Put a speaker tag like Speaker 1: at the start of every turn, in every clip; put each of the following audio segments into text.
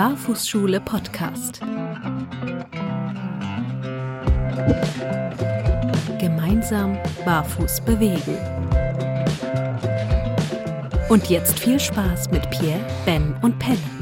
Speaker 1: Barfußschule Podcast. Gemeinsam barfuß bewegen. Und jetzt viel Spaß mit Pierre, Ben und Pelle.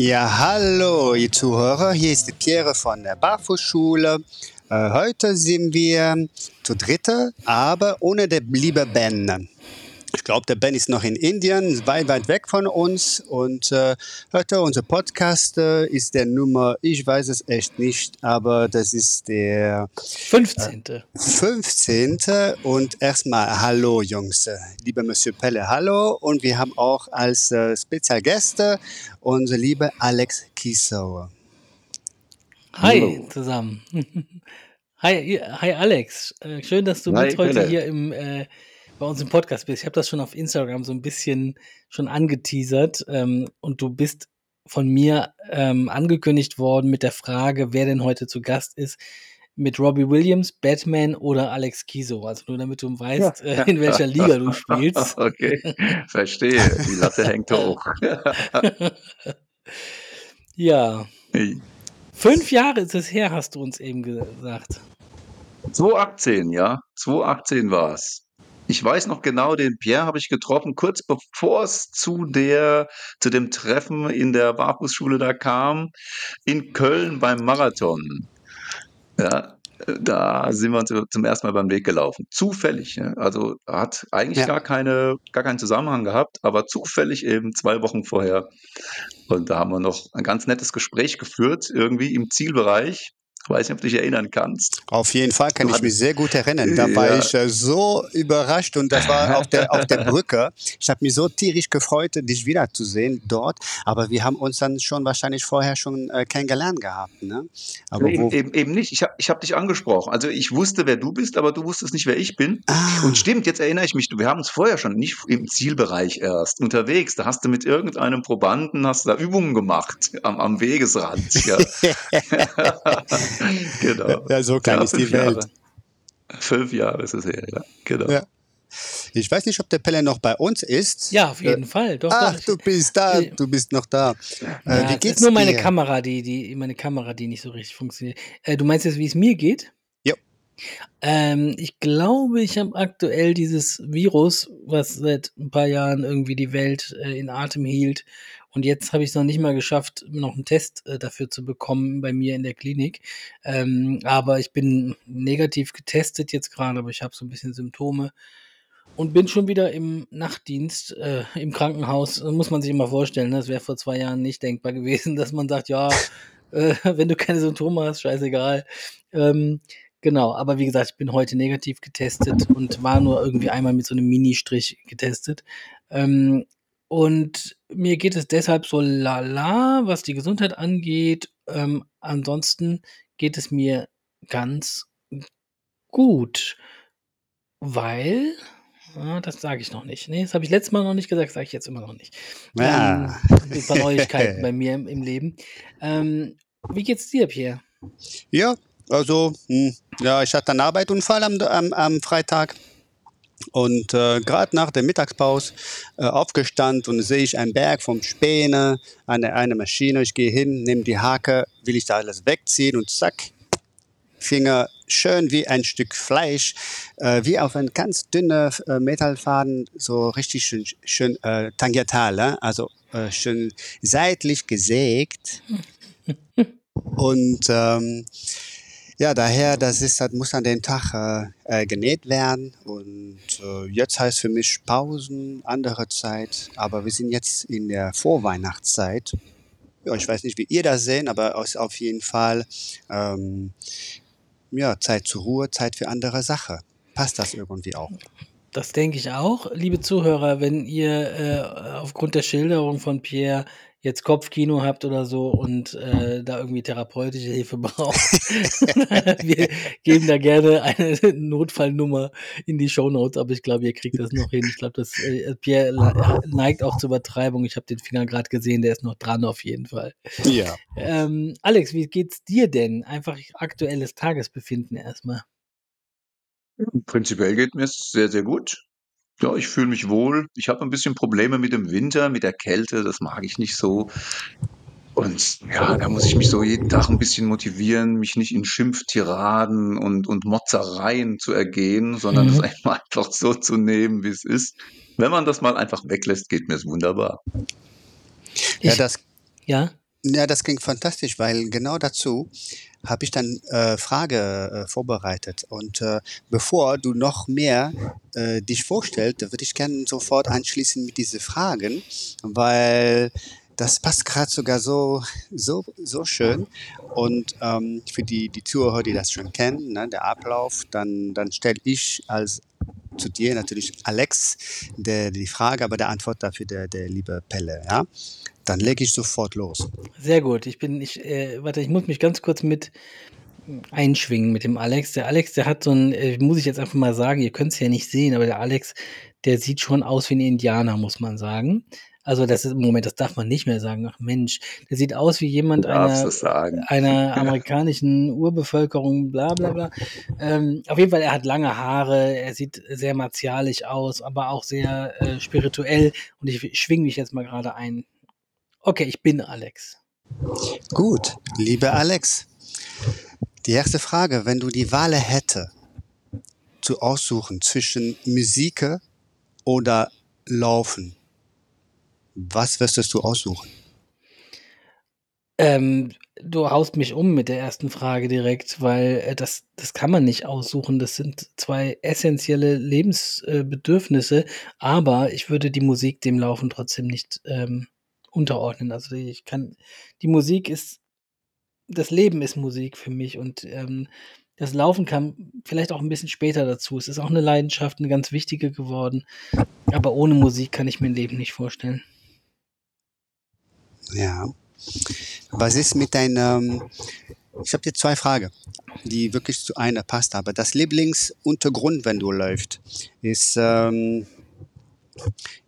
Speaker 2: Ja, hallo, ihr Zuhörer. Hier ist die Pierre von der Barfußschule. Äh, heute sind wir zu dritte, aber ohne den lieben Ben. Ich glaube, der Ben ist noch in Indien, weit, weit weg von uns. Und äh, heute unser Podcast äh, ist der Nummer, ich weiß es echt nicht, aber das ist der
Speaker 3: 15.
Speaker 2: Äh, 15. Und erstmal Hallo, Jungs. Lieber Monsieur Pelle, hallo. Und wir haben auch als äh, Spezialgäste unsere liebe Alex Kiesauer.
Speaker 3: Hi hallo. zusammen. Hi, hi Alex. Äh, schön, dass du hi, mit heute Pelle. hier im äh, bei uns im Podcast bist. Ich habe das schon auf Instagram so ein bisschen schon angeteasert ähm, und du bist von mir ähm, angekündigt worden mit der Frage, wer denn heute zu Gast ist, mit Robbie Williams, Batman oder Alex Kiso. Also nur damit du weißt, ja. äh, in welcher Liga du spielst.
Speaker 4: okay, verstehe. Die Latte hängt hoch.
Speaker 3: ja. Hey. Fünf Jahre ist es her, hast du uns eben gesagt.
Speaker 4: 2018, ja. 2018 war es. Ich weiß noch genau, den Pierre habe ich getroffen, kurz bevor es zu der, zu dem Treffen in der Barfußschule da kam, in Köln beim Marathon. Ja, da sind wir uns zum ersten Mal beim Weg gelaufen. Zufällig. Ja? Also hat eigentlich ja. gar, keine, gar keinen Zusammenhang gehabt, aber zufällig eben zwei Wochen vorher. Und da haben wir noch ein ganz nettes Gespräch geführt, irgendwie im Zielbereich. Ich weiß nicht, ob du dich erinnern kannst.
Speaker 2: Auf jeden Fall kann du ich mich sehr gut erinnern. Da war ja. ich äh, so überrascht und das war auf der, auf der Brücke. Ich habe mich so tierisch gefreut, dich wiederzusehen dort. Aber wir haben uns dann schon wahrscheinlich vorher schon äh, kennengelernt gehabt. Ne?
Speaker 4: Aber eben, eben, eben, nicht. Ich habe ich hab dich angesprochen. Also ich wusste, wer du bist, aber du wusstest nicht, wer ich bin. Ah. Und stimmt, jetzt erinnere ich mich. Wir haben uns vorher schon nicht im Zielbereich erst unterwegs. Da hast du mit irgendeinem Probanden hast da Übungen gemacht am, am Wegesrand. Ja.
Speaker 2: genau. Ja, so klein ja, ist die Welt. Jahre.
Speaker 4: Fünf Jahre ist es her, ja. Genau. Ja.
Speaker 2: Ich weiß nicht, ob der Pelle noch bei uns ist.
Speaker 3: Ja, auf jeden äh, Fall. Doch,
Speaker 2: ach,
Speaker 3: doch.
Speaker 2: du bist da, du bist noch da.
Speaker 3: Äh, ja, wie geht's ist nur meine dir? Kamera, die, die, meine Kamera, die nicht so richtig funktioniert. Äh, du meinst jetzt, wie es mir geht?
Speaker 2: Ja.
Speaker 3: Ähm, ich glaube, ich habe aktuell dieses Virus, was seit ein paar Jahren irgendwie die Welt äh, in Atem hielt und jetzt habe ich es noch nicht mal geschafft, noch einen Test äh, dafür zu bekommen bei mir in der Klinik. Ähm, aber ich bin negativ getestet jetzt gerade, aber ich habe so ein bisschen Symptome und bin schon wieder im Nachtdienst äh, im Krankenhaus. Muss man sich immer vorstellen. Ne? Das wäre vor zwei Jahren nicht denkbar gewesen, dass man sagt, ja, äh, wenn du keine Symptome hast, scheißegal. Ähm, genau, aber wie gesagt, ich bin heute negativ getestet und war nur irgendwie einmal mit so einem Mini-Strich getestet. Ähm, und mir geht es deshalb so lala, was die Gesundheit angeht. Ähm, ansonsten geht es mir ganz gut, weil Ah, das sage ich noch nicht. Nee, das habe ich letztes Mal noch nicht gesagt, sage ich jetzt immer noch nicht. Ja. Ähm, ein paar Neuigkeiten bei mir im, im Leben. Ähm, wie geht's dir, Pierre?
Speaker 2: Ja, also, mh, hm, ja, ich hatte einen Arbeitunfall am, am, am Freitag. Und äh, gerade nach der Mittagspause äh, aufgestanden und sehe ich einen Berg vom Späne, eine, eine Maschine. Ich gehe hin, nehme die Hake, will ich da alles wegziehen und zack, Finger schön wie ein Stück Fleisch, äh, wie auf ein ganz dünner äh, Metallfaden, so richtig schön, schön äh, tangental, äh? also äh, schön seitlich gesägt. und ähm, ja, daher, das ist, das muss an dem Tag äh, äh, genäht werden. Und äh, jetzt heißt für mich Pausen, andere Zeit. Aber wir sind jetzt in der Vorweihnachtszeit. Ja, ich weiß nicht, wie ihr das seht, aber es auf jeden Fall ähm, ja, Zeit zur Ruhe, Zeit für andere Sache. Passt das irgendwie auch?
Speaker 3: Das denke ich auch. Liebe Zuhörer, wenn ihr äh, aufgrund der Schilderung von Pierre jetzt Kopfkino habt oder so und äh, da irgendwie therapeutische Hilfe braucht, wir geben da gerne eine Notfallnummer in die Shownotes, aber ich glaube, ihr kriegt das noch hin. Ich glaube, dass äh, Pierre neigt auch zur Übertreibung. Ich habe den Finger gerade gesehen, der ist noch dran auf jeden Fall.
Speaker 2: Ja.
Speaker 3: Ähm, Alex, wie geht's dir denn? Einfach aktuelles Tagesbefinden erstmal.
Speaker 4: Prinzipiell geht mir es sehr, sehr gut. Ja, ich fühle mich wohl. Ich habe ein bisschen Probleme mit dem Winter, mit der Kälte. Das mag ich nicht so. Und ja, da muss ich mich so jeden Tag ein bisschen motivieren, mich nicht in Schimpftiraden und, und Motzereien zu ergehen, sondern
Speaker 3: Mhm.
Speaker 4: es einfach einfach so zu nehmen, wie es ist. Wenn man das mal einfach weglässt, geht mir es wunderbar.
Speaker 2: Ja,
Speaker 3: Ich,
Speaker 2: das,
Speaker 3: ja?
Speaker 2: ja, das klingt fantastisch, weil genau dazu habe ich dann äh, Frage äh, vorbereitet. Und äh, bevor du noch mehr äh, dich vorstellst, würde ich gerne sofort anschließen mit diesen Fragen, weil das passt gerade sogar so, so, so schön. Und ähm, für die, die Zuhörer, die das schon kennen, ne, der Ablauf, dann, dann stelle ich als zu dir natürlich Alex der, die Frage, aber der Antwort dafür der, der liebe Pelle. Ja? Dann lege ich sofort los.
Speaker 3: Sehr gut. Ich bin, ich, äh, warte, ich muss mich ganz kurz mit einschwingen mit dem Alex. Der Alex, der hat so ein, äh, muss ich jetzt einfach mal sagen, ihr könnt es ja nicht sehen, aber der Alex, der sieht schon aus wie ein Indianer, muss man sagen. Also das ist im Moment, das darf man nicht mehr sagen. Ach Mensch, der sieht aus wie jemand einer einer amerikanischen Urbevölkerung, bla bla bla. Ähm, auf jeden Fall, er hat lange Haare, er sieht sehr martialisch aus, aber auch sehr äh, spirituell. Und ich schwing mich jetzt mal gerade ein. Okay, ich bin Alex.
Speaker 2: Gut, liebe Alex, die erste Frage, wenn du die Wahl hätte, zu aussuchen zwischen Musik oder Laufen, was wirst du aussuchen?
Speaker 3: Ähm, du haust mich um mit der ersten Frage direkt, weil äh, das, das kann man nicht aussuchen. Das sind zwei essentielle Lebensbedürfnisse, aber ich würde die Musik dem Laufen trotzdem nicht ähm, unterordnen. Also ich kann, die Musik ist, das Leben ist Musik für mich und ähm, das Laufen kam vielleicht auch ein bisschen später dazu. Es ist auch eine Leidenschaft, eine ganz wichtige geworden. Aber ohne Musik kann ich mir ein Leben nicht vorstellen.
Speaker 2: Ja. Was ist mit deinem, ich habe dir zwei Fragen, die wirklich zu einer passt, aber das Lieblingsuntergrund, wenn du läufst, ist, ähm,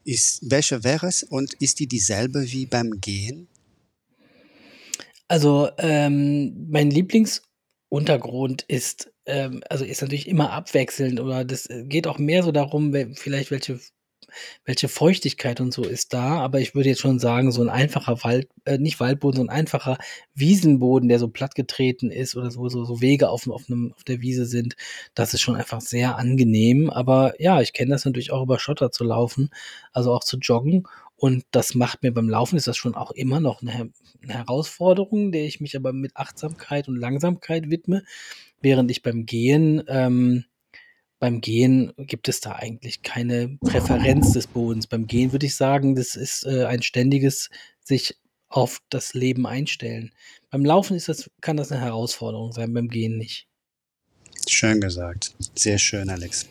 Speaker 2: ist, welche wäre es und ist die dieselbe wie beim Gehen?
Speaker 3: Also ähm, mein Lieblingsuntergrund ist, ähm, also ist natürlich immer abwechselnd oder das äh, geht auch mehr so darum, vielleicht welche, welche Feuchtigkeit und so ist da, aber ich würde jetzt schon sagen, so ein einfacher Wald, äh, nicht Waldboden, so ein einfacher Wiesenboden, der so plattgetreten ist oder so, so, so Wege auf, auf, einem, auf der Wiese sind, das ist schon einfach sehr angenehm. Aber ja, ich kenne das natürlich auch über Schotter zu laufen, also auch zu joggen. Und das macht mir beim Laufen ist das schon auch immer noch eine, eine Herausforderung, der ich mich aber mit Achtsamkeit und Langsamkeit widme, während ich beim Gehen, ähm, beim Gehen gibt es da eigentlich keine Präferenz des Bodens. Beim Gehen würde ich sagen, das ist äh, ein ständiges sich auf das Leben einstellen. Beim Laufen ist das, kann das eine Herausforderung sein, beim Gehen nicht.
Speaker 2: Schön gesagt. Sehr schön, Alex.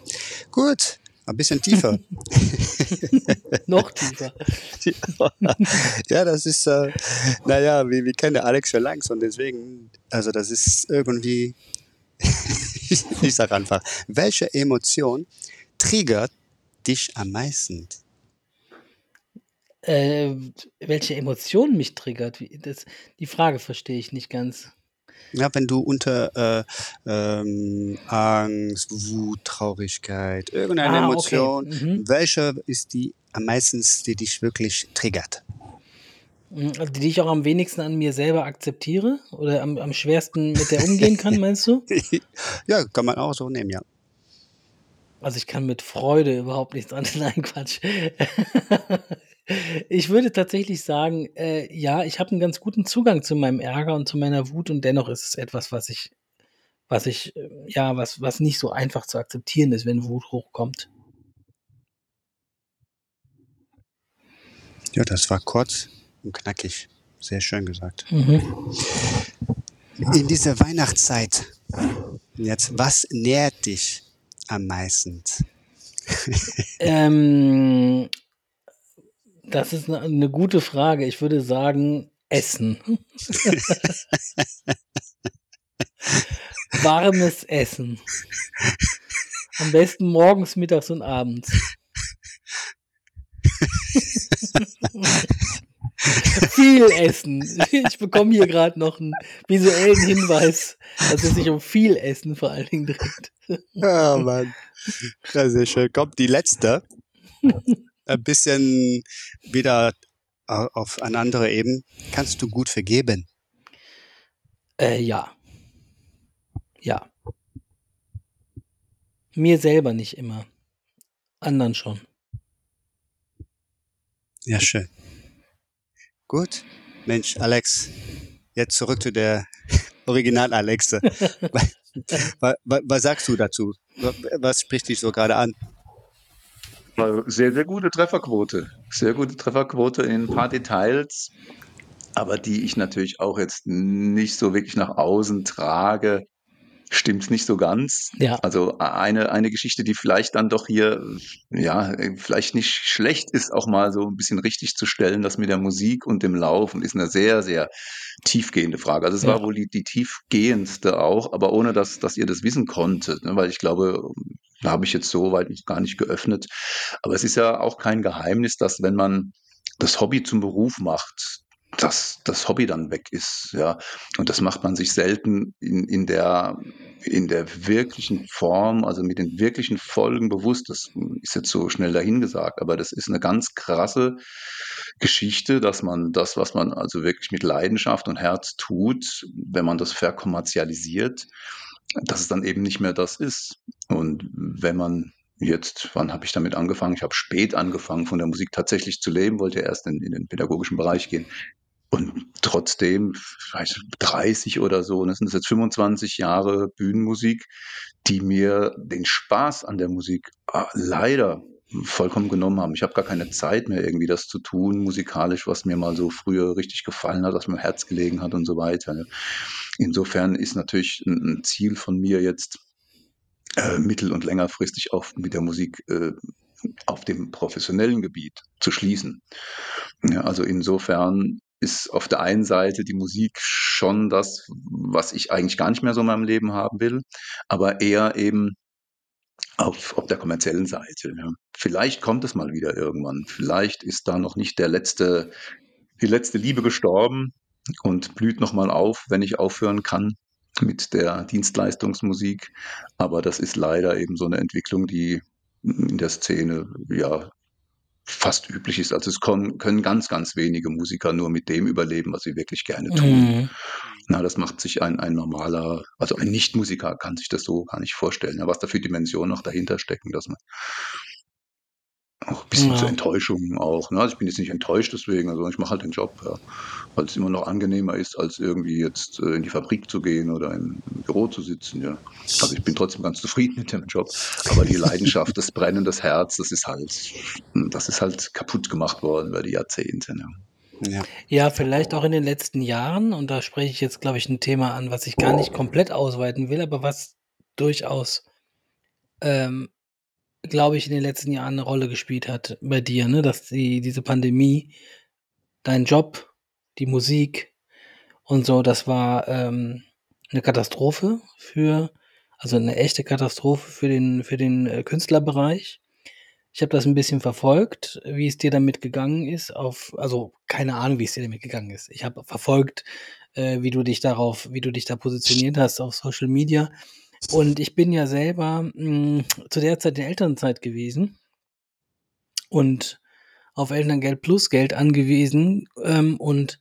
Speaker 2: Gut, ein bisschen tiefer.
Speaker 3: Noch tiefer.
Speaker 2: ja, das ist, äh, naja, wir, wir kennen Alex schon langs und deswegen, also das ist irgendwie, ich sag einfach, welche Emotion triggert dich am meisten?
Speaker 3: Äh, welche Emotion mich triggert, das, die Frage verstehe ich nicht ganz.
Speaker 2: Ja, wenn du unter äh, ähm, Angst, Wut, Traurigkeit, irgendeine
Speaker 3: Ah, okay.
Speaker 2: Emotion,
Speaker 3: Mhm.
Speaker 2: welche ist die am meisten, die dich wirklich triggert?
Speaker 3: Also die ich auch am wenigsten an mir selber akzeptiere oder am, am schwersten mit der umgehen kann, meinst du?
Speaker 2: ja, kann man auch so nehmen, ja.
Speaker 3: Also ich kann mit Freude überhaupt nichts an. Nein, Quatsch. Ich würde tatsächlich sagen, äh, ja, ich habe einen ganz guten Zugang zu meinem Ärger und zu meiner Wut und dennoch ist es etwas, was ich, was ich, äh, ja, was, was nicht so einfach zu akzeptieren ist, wenn Wut hochkommt.
Speaker 2: Ja, das war kurz und knackig. Sehr schön gesagt.
Speaker 3: Mhm.
Speaker 2: In dieser Weihnachtszeit, jetzt, was nährt dich am meisten?
Speaker 3: ähm, das ist eine, eine gute Frage. Ich würde sagen, Essen. Warmes Essen. Am besten morgens, mittags und abends. viel Essen. Ich bekomme hier gerade noch einen visuellen Hinweis, dass es sich um viel Essen vor allen Dingen dreht.
Speaker 2: Ja, Mann. Ja, sehr schön. Kommt die letzte. Ein bisschen wieder auf eine andere Ebene. Kannst du gut vergeben?
Speaker 3: Äh, ja. Ja. Mir selber nicht immer. Anderen schon.
Speaker 2: Ja, schön. Gut. Mensch, Alex, jetzt zurück zu der Original Alexe. was, was, was, sagst du dazu? Was spricht dich so gerade an?
Speaker 4: Sehr, sehr gute Trefferquote. Sehr gute Trefferquote in ein paar Details, aber die ich natürlich auch jetzt nicht so wirklich nach außen trage stimmt nicht so ganz.
Speaker 3: Ja.
Speaker 4: Also eine, eine Geschichte, die vielleicht dann doch hier, ja, vielleicht nicht schlecht ist, auch mal so ein bisschen richtig zu stellen, das mit der Musik und dem Laufen ist eine sehr, sehr tiefgehende Frage. Also es ja. war wohl die, die tiefgehendste auch, aber ohne dass, dass ihr das wissen konntet, ne? weil ich glaube, da habe ich jetzt so weit gar nicht geöffnet. Aber es ist ja auch kein Geheimnis, dass wenn man das Hobby zum Beruf macht, dass das Hobby dann weg ist, ja. Und das macht man sich selten in, in der, in der wirklichen Form, also mit den wirklichen Folgen bewusst. Das ist jetzt so schnell dahingesagt, aber das ist eine ganz krasse Geschichte, dass man das, was man also wirklich mit Leidenschaft und Herz tut, wenn man das verkommerzialisiert, dass es dann eben nicht mehr das ist. Und wenn man jetzt, wann habe ich damit angefangen? Ich habe spät angefangen, von der Musik tatsächlich zu leben, wollte erst in, in den pädagogischen Bereich gehen. Und trotzdem, vielleicht 30 oder so, das sind jetzt 25 Jahre Bühnenmusik, die mir den Spaß an der Musik ah, leider vollkommen genommen haben. Ich habe gar keine Zeit mehr, irgendwie das zu tun, musikalisch, was mir mal so früher richtig gefallen hat, was mir im Herz gelegen hat und so weiter. Insofern ist natürlich ein Ziel von mir jetzt, äh, mittel- und längerfristig auch mit der Musik äh, auf dem professionellen Gebiet zu schließen. Ja, also insofern ist auf der einen Seite die Musik schon das, was ich eigentlich gar nicht mehr so in meinem Leben haben will, aber eher eben auf, auf der kommerziellen Seite. Ja. Vielleicht kommt es mal wieder irgendwann. Vielleicht ist da noch nicht der letzte, die letzte Liebe gestorben und blüht nochmal auf, wenn ich aufhören kann mit der Dienstleistungsmusik. Aber das ist leider eben so eine Entwicklung, die in der Szene ja fast üblich ist. Also es können, können ganz, ganz wenige Musiker nur mit dem überleben, was sie wirklich gerne tun. Mhm. Na, das macht sich ein, ein normaler, also ein Nichtmusiker kann sich das so gar nicht vorstellen, ja, was da für Dimensionen noch dahinter stecken, dass man auch ein bisschen ja. zur Enttäuschung auch. Ne? Also ich bin jetzt nicht enttäuscht deswegen, also ich mache halt den Job, ja. weil es immer noch angenehmer ist, als irgendwie jetzt äh, in die Fabrik zu gehen oder im, im, Büro zu sitzen. Ja. Also ich bin trotzdem ganz zufrieden mit dem Job, aber die Leidenschaft, das Brennen, das Herz, das ist halt, das ist halt kaputt gemacht worden über die Jahrzehnte. Ne?
Speaker 3: Ja. ja, vielleicht auch in den letzten Jahren, und da spreche ich jetzt, glaube ich, ein Thema an, was ich gar nicht komplett ausweiten will, aber was durchaus ähm, glaube ich, in den letzten Jahren eine Rolle gespielt hat bei dir, ne? dass die, diese Pandemie, dein Job, die Musik und so, das war ähm, eine Katastrophe für, also eine echte Katastrophe für den, für den äh, Künstlerbereich. Ich habe das ein bisschen verfolgt, wie es dir damit gegangen ist. Auf, also keine Ahnung, wie es dir damit gegangen ist. Ich habe verfolgt, äh, wie du dich darauf, wie du dich da positioniert hast auf Social Media. Und ich bin ja selber mh, hm, zu der Zeit in Elternzeit gewesen und auf Elterngeld plus Geld angewiesen ähm, und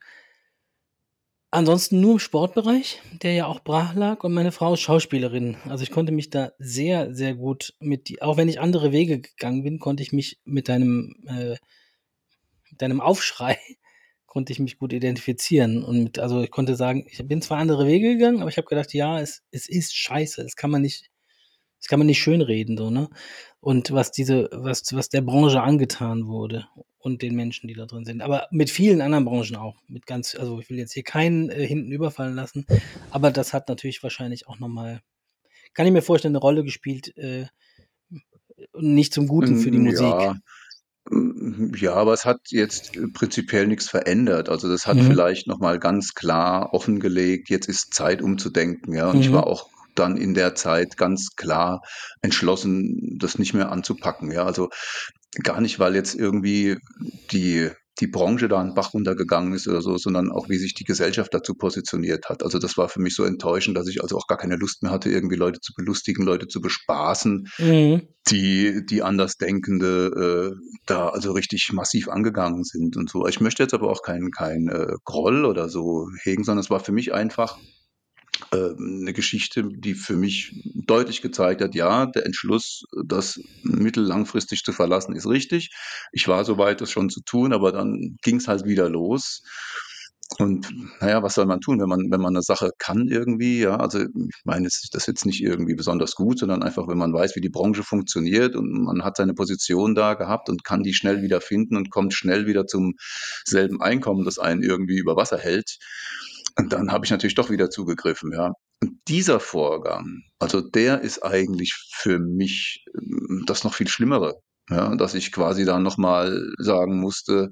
Speaker 3: ansonsten nur im Sportbereich, der ja auch brach lag und meine Frau ist Schauspielerin. Also ich konnte mich da sehr, sehr gut mit, die, auch wenn ich andere Wege gegangen bin, konnte ich mich mit deinem, äh, mit deinem Aufschrei konnte ich mich gut identifizieren. Und mit, also ich konnte sagen, ich bin zwar andere Wege gegangen, aber ich habe gedacht, ja, es, es ist scheiße. Das kann man nicht, das kann man nicht schönreden, so, ne? Und was diese, was, was der Branche angetan wurde und den Menschen, die da drin sind. Aber mit vielen anderen Branchen auch. Mit ganz, also ich will jetzt hier keinen äh, hinten überfallen lassen. Aber das hat natürlich wahrscheinlich auch nochmal, kann ich mir vorstellen, eine Rolle gespielt, äh, nicht zum Guten für die Musik.
Speaker 4: Ja. Ja, aber es hat jetzt äh, prinzipiell nichts verändert. Also das hat
Speaker 3: Mhm.
Speaker 4: vielleicht noch mal ganz klar offengelegt, jetzt ist Zeit umzudenken, ja. Und ich
Speaker 3: Mhm.
Speaker 4: war auch dann in der Zeit ganz klar entschlossen, das nicht mehr anzupacken, ja. Also gar nicht, weil jetzt irgendwie die die Branche da einen Bach runtergegangen ist oder so, sondern auch, wie sich die Gesellschaft dazu positioniert hat. Also das war für mich so enttäuschend, dass ich also auch gar keine Lust mehr hatte, irgendwie Leute zu belustigen, Leute zu bespaßen,
Speaker 3: Mhm.
Speaker 4: die die Andersdenkende, äh, da also richtig massiv angegangen sind und so. Ich möchte jetzt aber auch keinen keinen, äh, Groll oder so hegen, sondern es war für mich einfach, ähm, 'ne Geschichte, die für mich deutlich gezeigt hat, ja, der Entschluss, das mittellangfristig zu verlassen, ist richtig. Ich war so weit, das schon zu tun, aber dann ging's halt wieder los. Und na ja, was soll man tun, wenn man wenn man 'ne Sache kann irgendwie, ja? Also, ich meine jetzt das jetzt nicht irgendwie besonders gut, sondern einfach, wenn man weiß, wie die Branche funktioniert und man hat seine Position da gehabt und kann die schnell wieder finden und kommt schnell wieder zum selben Einkommen, das einen irgendwie über Wasser hält. Und dann habe ich natürlich doch wieder zugegriffen, ja. Und dieser Vorgang, also der ist eigentlich für mich, hm, das noch viel Schlimmere, ja, dass ich quasi da noch mal sagen musste,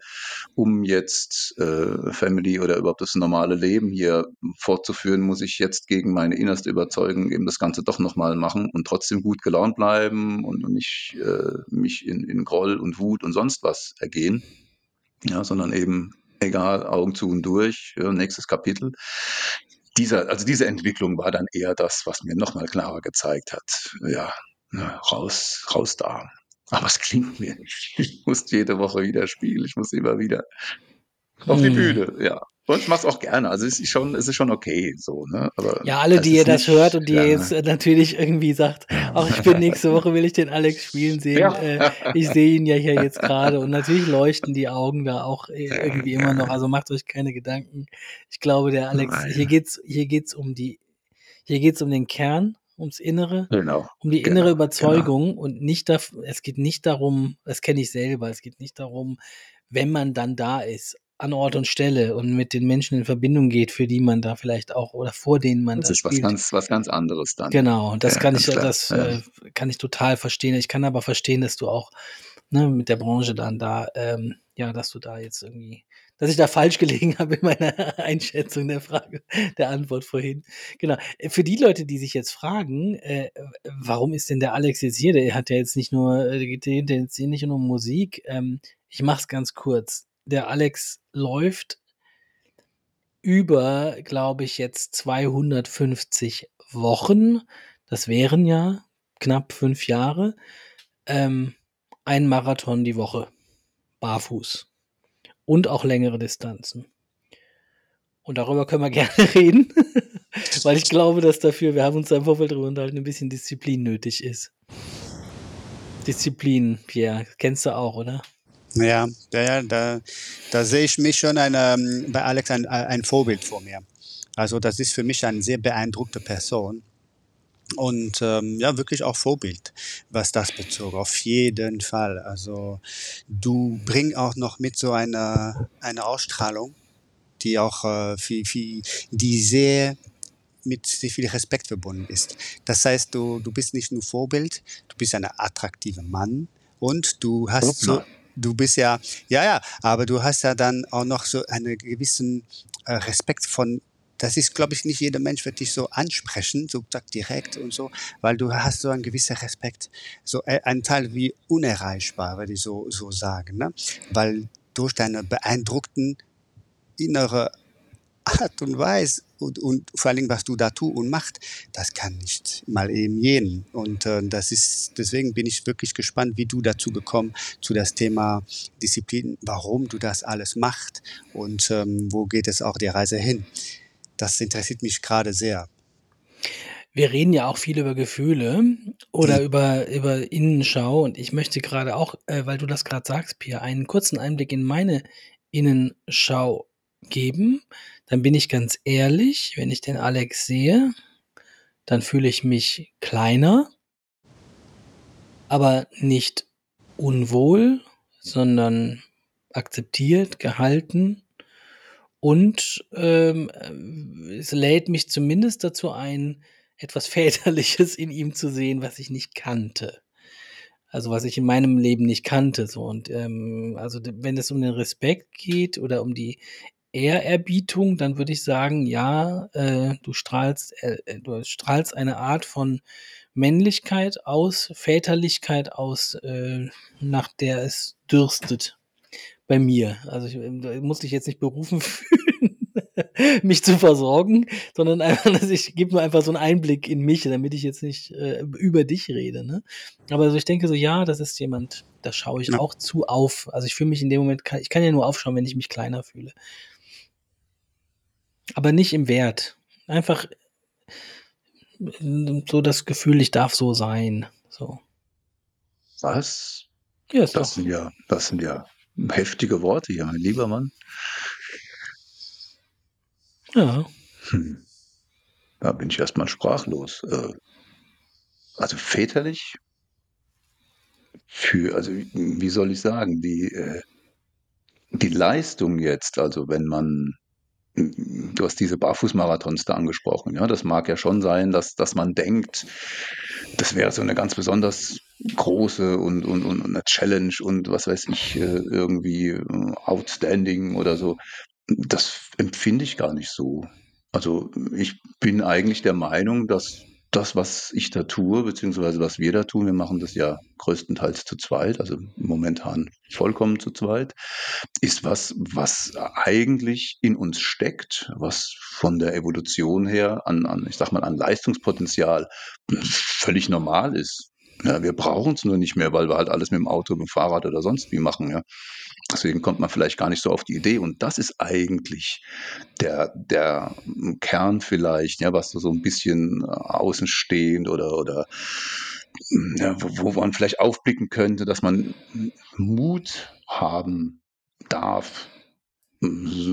Speaker 4: um jetzt, äh, Family oder überhaupt das normale Leben hier fortzuführen, muss ich jetzt gegen meine innerste Überzeugung eben das Ganze doch noch mal machen und trotzdem gut gelaunt bleiben und und nicht, äh, mich in in Groll und Wut und sonst was ergehen, ja, sondern eben egal, Augen zu und durch, nächstes Kapitel. Dieser also diese Entwicklung war dann eher das, was mir noch mal klarer gezeigt hat, ja, ne, raus raus da. Aber es klingt mir nicht. Ich muss jede Woche wieder spielen. Ich muss immer wieder auf die
Speaker 3: Mhm.
Speaker 4: Bühne, ja. Und ich mache es auch gerne. Also, es ist schon es ist schon okay so, ne? Aber
Speaker 3: Ja, alle, die ihr das hört und die ihr
Speaker 4: ja.
Speaker 3: jetzt äh, natürlich irgendwie sagt: „Ach, ich bin nächste Woche will ich den Alex spielen sehen.“
Speaker 4: Ja.
Speaker 3: Äh, ich sehe ihn ja hier jetzt grade und natürlich leuchten die Augen da auch, äh, irgendwie immer noch. Also, macht euch keine Gedanken. Ich glaube, der Alex hier
Speaker 4: Nein.
Speaker 3: geht's hier geht's um die hier geht's um den Kern, ums Innere,
Speaker 4: Genau,
Speaker 3: um die innere
Speaker 4: genau, genau.
Speaker 3: Überzeugung und nicht daf es geht nicht darum das kenne ich selber, es geht nicht darum, wenn man dann da ist, an Ort und Stelle und mit den Menschen in Verbindung geht, für die man da vielleicht auch oder vor denen man
Speaker 4: Das
Speaker 3: da
Speaker 4: ist was
Speaker 3: spielt.
Speaker 4: ganz was ganz anderes dann.
Speaker 3: Genau, das
Speaker 4: Ja,
Speaker 3: kann ich
Speaker 4: klar.
Speaker 3: das,
Speaker 4: Ja.
Speaker 3: äh, kann ich total verstehen. Ich kann aber verstehen, dass du auch, ne, mit der Branche dann da, ähm ja, dass du da jetzt irgendwie dass ich da falsch gelegen habe in meiner Einschätzung der Frage der Antwort vorhin. Genau. Äh, für die Leute, die sich jetzt fragen, äh, warum ist denn der Alex jetzt hier? Der hat ja jetzt nicht nur äh, geht geht jetzt hier nicht nur um Musik. Ähm, ich mache es ganz kurz. Der Alex läuft über, glaube ich, jetzt 250 Wochen. Das wären ja knapp 5 Jahre. Ähm, ein Marathon die Woche, barfuß und auch längere Distanzen. Und darüber können wir gerne reden, weil ich glaube, dass dafür wir haben uns da im Vorfeld drüber unterhalten, 'n bisschen Disziplin nötig ist. Disziplin, Pierre, kennst du auch, oder?
Speaker 2: Ja, ja, da da sehe ich mich schon ein, ähm bei Alex ein ein Vorbild vor mir. Also, das ist für mich eine sehr beeindruckte Person und, ähm, ja, wirklich auch Vorbild, was das bezog, auf jeden Fall. Also, du bringst auch noch mit so eine eine Ausstrahlung, die auch, äh, viel viel die sehr mit sehr viel Respekt verbunden ist. Das heißt, du du bist nicht nur Vorbild, du bist ein attraktiver Mann und du hast so. Du bist ja ja, ja, aber du hast ja dann auch noch so einen gewissen, äh, Respekt von das ist, glaube ich nicht jeder Mensch wird dich so ansprechen, so direkt und so, weil du hast so einen gewissen Respekt, so, äh, ein Teil wie unerreichbar, würde ich so so sagen, ne? Weil durch deine beeindruckten innere Art und Weise und und vor allen Dingen, was du da tust und machst, das kann nicht mal eben jeden. Und, äh, das ist deswegen bin ich wirklich gespannt, wie du dazu gekommen zu das Thema Disziplin, warum du das alles machst und, ähm, wo geht es auch die Reise hin? Das interessiert mich grade sehr.
Speaker 3: Wir reden ja auch viel über Gefühle oder über über Innenschau und ich möchte grade auch, äh, weil du das grad sagst, Pia, einen kurzen Einblick in meine Innenschau geben. Dann bin ich ganz ehrlich, wenn ich den Alex sehe, dann fühle ich mich kleiner aber nicht unwohl, sondern akzeptiert, gehalten und, ähm, äh, es lädt mich zumindest dazu ein, etwas Väterliches in ihm zu sehen, was ich nicht kannte. Also was ich in meinem Leben nicht kannte. So. Und ähm, also wenn es um den Respekt geht oder um die Ehrerbietung, dann würde ich sagen, ja, äh, du strahlst, äh, äh, du strahlst eine Art von Männlichkeit aus, Väterlichkeit aus, äh, nach der es dürstet bei mir. Also ich, äh, muss dich jetzt nicht berufen fühlen, mich zu versorgen, sondern einfach, dass ich gebe mir einfach so einen Einblick in mich, damit ich jetzt nicht äh, über dich rede. Ne? Aber also ich denke so, ja, das ist jemand, da schaue ich ja. auch zu auf. Also ich fühle mich in dem Moment, ich kann ja nur aufschauen, wenn ich mich kleiner fühle. Aber nicht im Wert. Einfach so das Gefühl, ich darf so sein. So.
Speaker 4: Was?
Speaker 3: Ja,
Speaker 4: das doch. sind ja, das sind ja heftige Worte hier, mein lieber Mann.
Speaker 3: Ja.
Speaker 4: Hm. Da bin ich erstmal sprachlos. Äh, also väterlich für, also wie soll ich sagen, die, äh, die Leistung jetzt, also wenn man Du hast diese Barfußmarathons da angesprochen. Ja, das mag ja schon sein, dass, dass man denkt, das wäre so eine ganz besonders große und, und, und eine Challenge und was weiß ich, äh, irgendwie äh, outstanding oder so. Das empfinde ich gar nicht so. Also ich bin eigentlich der Meinung, dass das, was ich da tue, beziehungsweise was wir da tun, wir machen das ja größtenteils zu zweit, also momentan vollkommen zu zweit, ist was, was eigentlich in uns steckt, was von der Evolution her an, an ich sag mal, an Leistungspotenzial völlig normal ist. Ja, wir brauchen es nur nicht mehr, weil wir halt alles mit dem Auto, mit dem Fahrrad oder sonst wie machen. Ja. Deswegen kommt man vielleicht gar nicht so auf die Idee. Und das ist eigentlich der, der Kern vielleicht, ja, was so ein bisschen außenstehend oder, oder ja, wo, wo man vielleicht aufblicken könnte, dass man Mut haben darf,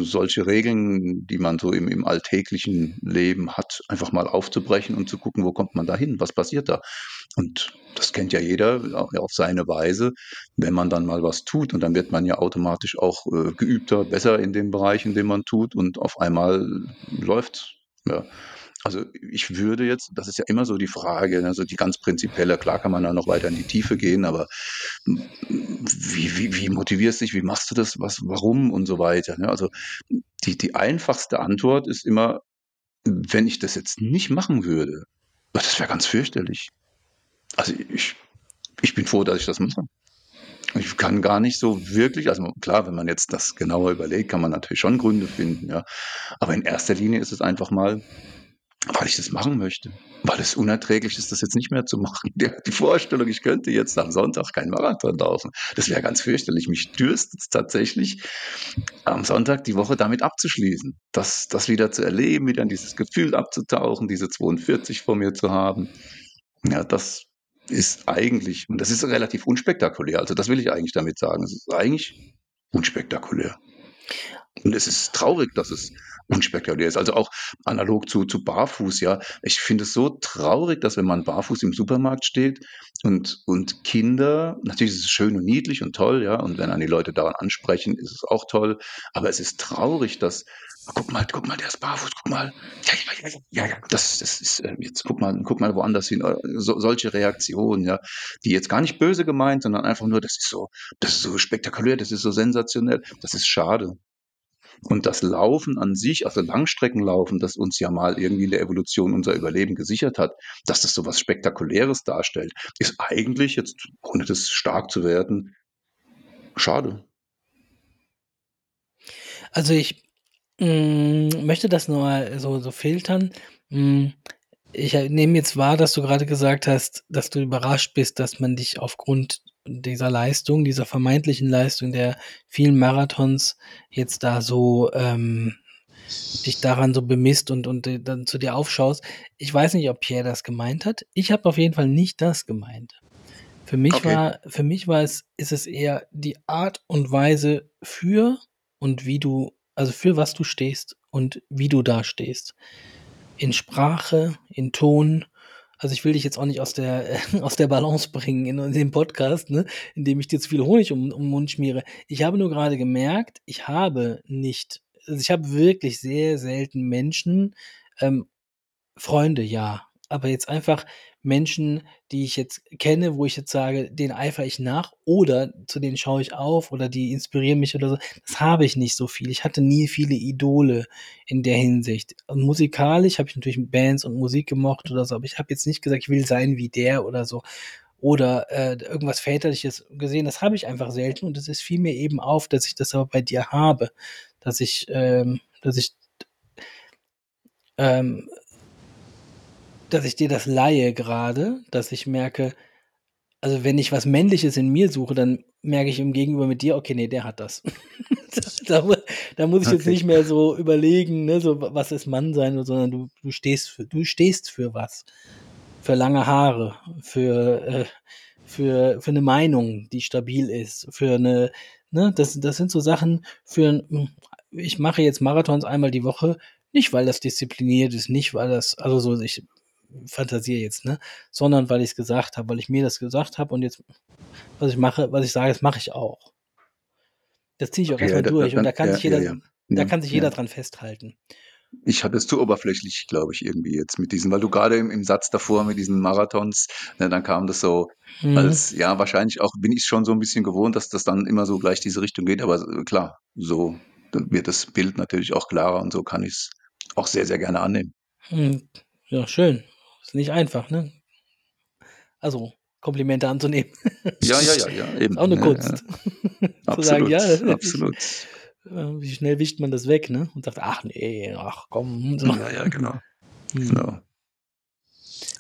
Speaker 4: solche Regeln, die man so im, im alltäglichen Leben hat, einfach mal aufzubrechen und zu gucken, wo kommt man da hin, was passiert da. Und das kennt ja jeder auf seine Weise, wenn man dann mal was tut und dann wird man ja automatisch auch äh, geübter, besser in dem Bereich, in dem man tut und auf einmal läuft. Ja. Also ich würde jetzt, das ist ja immer so die Frage, also die ganz prinzipielle, klar kann man da noch weiter in die Tiefe gehen, aber wie, wie, wie motivierst du dich, wie machst du das, was, warum und so weiter. Ne? Also die, die einfachste Antwort ist immer, wenn ich das jetzt nicht machen würde, das wäre ganz fürchterlich. Also ich, ich bin froh, dass ich das mache. Ich kann gar nicht so wirklich, also klar, wenn man jetzt das genauer überlegt, kann man natürlich schon Gründe finden, ja. Aber in erster Linie ist es einfach mal, weil ich das machen möchte. Weil es unerträglich ist, das jetzt nicht mehr zu machen. Die, Vorstellung, ich könnte jetzt am Sonntag keinen Marathon laufen, das wäre ganz fürchterlich. Mich dürstet es tatsächlich, am Sonntag die Woche damit abzuschließen. Das, das wieder zu erleben, wieder in dieses Gefühl abzutauchen, diese 42 vor mir zu haben. Ja, das ist eigentlich, und das ist relativ unspektakulär. Also das will ich eigentlich damit sagen. Es ist eigentlich unspektakulär. Und es ist traurig, dass es unspektakulär ist. Also auch analog zu, zu Barfuß, ja. Ich finde es so traurig, dass wenn man barfuß im Supermarkt steht und, und Kinder, natürlich ist es schön und niedlich und toll, ja. Und wenn dann die Leute daran ansprechen, ist es auch toll. Aber es ist traurig, dass guck mal, guck mal, der ist barfuß, guck mal. Ja, ja, ja, ja. Das, das ist, äh, jetzt guck mal, guck mal woanders hin. Äh, so, solche Reaktionen, ja, die jetzt gar nicht böse gemeint, sondern einfach nur, das ist so, das ist so spektakulär, das ist so sensationell. Das ist schade. Und das Laufen an sich, also Langstreckenlaufen, das uns ja mal irgendwie in der Evolution unser Überleben gesichert hat, dass das so was Spektakuläres darstellt, ist eigentlich jetzt, ohne das stark zu werden, schade.
Speaker 3: Also ich mh, mm, möchte das nur so, so filtern. Mh, mm, ich nehme jetzt wahr, dass du gerade gesagt hast, dass du überrascht bist, dass man dich aufgrund dieser Leistung, dieser vermeintlichen Leistung der vielen Marathons jetzt da so ähm, dich daran so bemisst und, und äh, dann zu dir aufschaust. Ich weiß nicht, ob Pierre das gemeint hat. Ich habe auf jeden Fall nicht das gemeint. Für mich okay. war, für mich war es, ist es eher die Art und Weise für und wie du, also für was du stehst und wie du da stehst. In Sprache, in Ton, also ich will dich jetzt auch nicht aus der, aus der Balance bringen in, in dem Podcast, ne, indem ich dir zu viel Honig um, um den Mund schmiere. Ich habe nur gerade gemerkt, ich habe nicht, also ich habe wirklich sehr selten Menschen, ähm, Freunde, ja, aber jetzt einfach Menschen, die ich jetzt kenne, wo ich jetzt sage, den eifere ich nach oder zu denen schaue ich auf oder die inspirieren mich oder so. Das habe ich nicht so viel. Ich hatte nie viele Idole in der Hinsicht. Und musikalisch habe ich natürlich Bands und Musik gemocht oder so, aber ich habe jetzt nicht gesagt, ich will sein wie der oder so oder äh, irgendwas Väterliches gesehen. Das habe ich einfach selten und es fiel mir eben auf, dass ich das aber bei dir habe, dass ich, ähm, dass ich ähm, dass ich dir das leihe gerade, dass ich merke, also wenn ich was Männliches in mir suche, dann merke ich im Gegenüber mit dir, okay, nee, der hat das. da, da, muss ich okay. jetzt nicht mehr so überlegen, ne, so was ist Mann sein, sondern du, du stehst für, du stehst für was. Für lange Haare, für, äh, für, für eine Meinung, die stabil ist, für eine, ne, das, das sind so Sachen für, ich mache jetzt Marathons einmal die Woche, nicht weil das diszipliniert ist, nicht weil das, also so, ich fantasiere jetzt, ne? Sondern weil ich es gesagt habe, weil ich mir das gesagt habe und jetzt, was ich mache, was ich sage, das mache ich auch. Das ziehe ich auch okay, erstmal ja, durch dann, und da kann ja, sich jeder, ja, da kann sich jeder dran festhalten.
Speaker 4: Ich hatte es zu oberflächlich, glaube ich, irgendwie jetzt mit diesen, weil du gerade im, im Satz davor mit diesen Marathons, ne, dann kam das so mhm. als, ja, wahrscheinlich auch bin ich schon so ein bisschen gewohnt, dass das dann immer so gleich diese Richtung geht, aber klar, so wird das Bild natürlich auch klarer und so kann ich es auch sehr, sehr gerne annehmen.
Speaker 3: Hm, ja, schön. Ist nicht einfach, ne? Also, Komplimente anzunehmen.
Speaker 4: Ja, ja, ja, ja, eben.
Speaker 3: Ist auch eine Kunst.
Speaker 4: Ja, ja. Zu sagen, ja, absolut.
Speaker 3: Wie schnell wischt man das weg, ne? Und sagt, ach nee, ach komm.
Speaker 4: So. Ja, ja, genau. Hm. genau.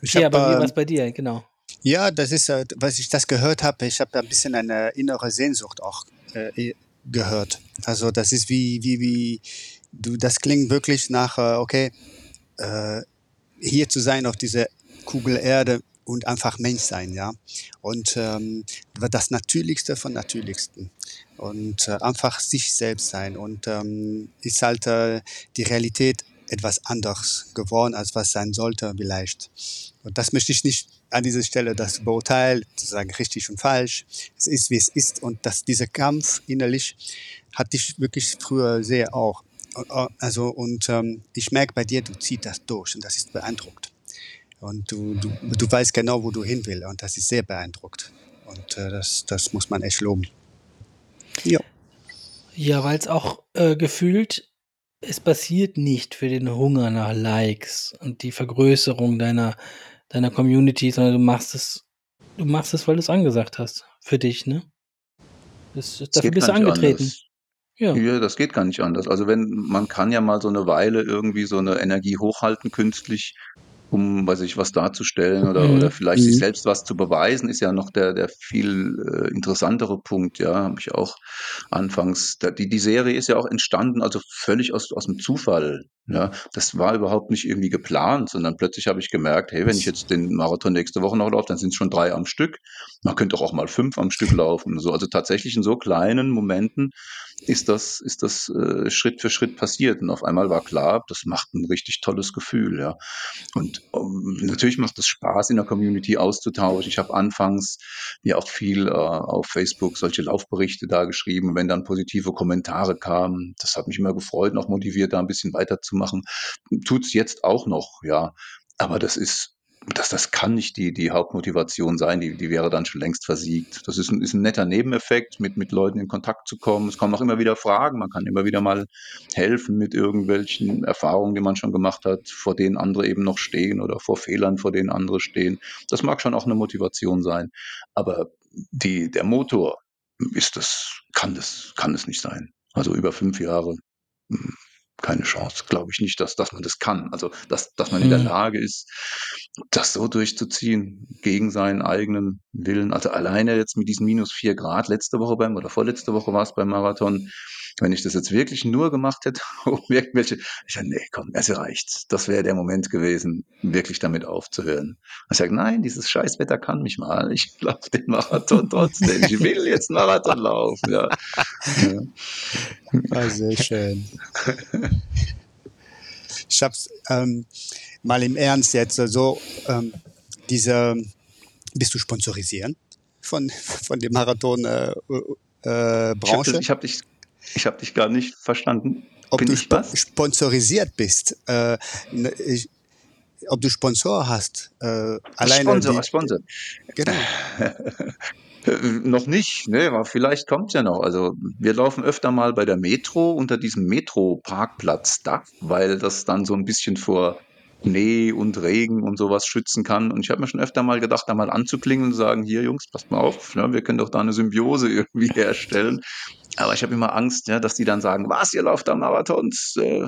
Speaker 3: Ich ja, hab, aber wie was bei dir, genau.
Speaker 2: Ja, das ist, äh, was ich das gehört habe, ich habe ein bisschen eine innere Sehnsucht auch äh, gehört. Also das ist wie, wie, wie, du, das klingt wirklich nach, äh, okay, äh, hier zu sein auf dieser Kugel Erde und einfach Mensch sein, ja. Und ähm, das Natürlichste von Natürlichsten. Und äh, einfach sich selbst sein. Und ähm, ist halt äh, die Realität etwas anders geworden, als was sein sollte, vielleicht. Und das möchte ich nicht an dieser Stelle das beurteilen, zu sagen richtig und falsch. Es ist, wie es ist. Und dass dieser Kampf innerlich hatte ich wirklich früher sehr auch. Also, und ähm, ich merke bei dir, du ziehst das durch und das ist beeindruckt. Und du, du, du weißt genau, wo du hin willst und das ist sehr beeindruckt. Und äh, das, das muss man echt loben.
Speaker 3: Ja. Ja, weil es auch äh, gefühlt, es passiert nicht für den Hunger nach Likes und die Vergrößerung deiner, deiner Community, sondern du machst es, du machst es, weil du es angesagt hast. Für dich, ne? Das, dafür bist du angetreten. Anders.
Speaker 4: Ja. Ja, das geht gar nicht anders. Also wenn man kann ja mal so eine Weile irgendwie so eine Energie hochhalten künstlich, um, weiß ich, was darzustellen oder, mhm. oder vielleicht mhm. sich selbst was zu beweisen, ist ja noch der, der viel äh, interessantere Punkt, ja, habe ich auch anfangs. Da, die, die Serie ist ja auch entstanden, also völlig aus, aus dem Zufall. Ja, das war überhaupt nicht irgendwie geplant, sondern plötzlich habe ich gemerkt, hey, wenn ich jetzt den Marathon nächste Woche noch laufe, dann sind es schon drei am Stück. Man könnte doch auch mal fünf am Stück laufen. So, also tatsächlich in so kleinen Momenten ist das, ist das äh, Schritt für Schritt passiert. Und auf einmal war klar, das macht ein richtig tolles Gefühl, ja. Und um, ähm, natürlich macht es Spaß, in der Community auszutauschen. Ich habe anfangs ja auch viel äh, auf Facebook solche Laufberichte da geschrieben. Wenn dann positive Kommentare kamen, das hat mich immer gefreut und auch motiviert, da ein bisschen weiter zu machen. Tut's jetzt auch noch, ja. Aber das ist das, das kann nicht die, die Hauptmotivation sein, die, die wäre dann schon längst versiegt. Das ist ein, ist ein netter Nebeneffekt, mit, mit Leuten in Kontakt zu kommen. Es kommen auch immer wieder Fragen, man kann immer wieder mal helfen mit irgendwelchen Erfahrungen, die man schon gemacht hat, vor denen andere eben noch stehen oder vor Fehlern, vor denen andere stehen. Das mag schon auch eine Motivation sein. Aber die, der Motor ist das, kann das, kann es nicht sein. Also über fünf Jahre hm, keine Chance. Glaube ich nicht, dass, dass man das kann. Also, dass, dass man in der mhm. Lage ist, das so durchzuziehen, gegen seinen eigenen Willen. Also alleine jetzt mit diesen minus vier Grad letzte Woche beim, oder vorletzte Woche war es beim Marathon, wenn ich das jetzt wirklich nur gemacht hätte, um irgendwelche, ich sage, nee, komm, es reicht. Das wäre der Moment gewesen, wirklich damit aufzuhören. Ich sage, nein, dieses Scheißwetter kann mich mal. Ich laufe den Marathon trotzdem. Ich will jetzt Marathon laufen. Ja. ja.
Speaker 2: Ah, sehr schön. Ich habe ähm, mal im Ernst jetzt so ähm, diese, bist du sponsorisieren von von dem Marathon äh, äh, Branche?
Speaker 4: Ich habe dich ich habe dich gar nicht verstanden.
Speaker 2: Ob Bin du sp was? sponsorisiert bist. Äh, ne, ich, ob du Sponsor hast. Äh, alleine
Speaker 4: Sponsor,
Speaker 2: die,
Speaker 4: Sponsor.
Speaker 2: Genau.
Speaker 4: noch nicht, ne, aber vielleicht kommt ja noch. Also wir laufen öfter mal bei der Metro unter diesem Metro-Parkplatz da, weil das dann so ein bisschen vor Schnee und Regen und sowas schützen kann. Und ich habe mir schon öfter mal gedacht, da mal anzuklingen und sagen, hier Jungs, passt mal auf, ne, wir können doch da eine Symbiose irgendwie herstellen. Aber ich habe immer Angst, ja, dass die dann sagen, was, ihr lauft da Marathons? Äh,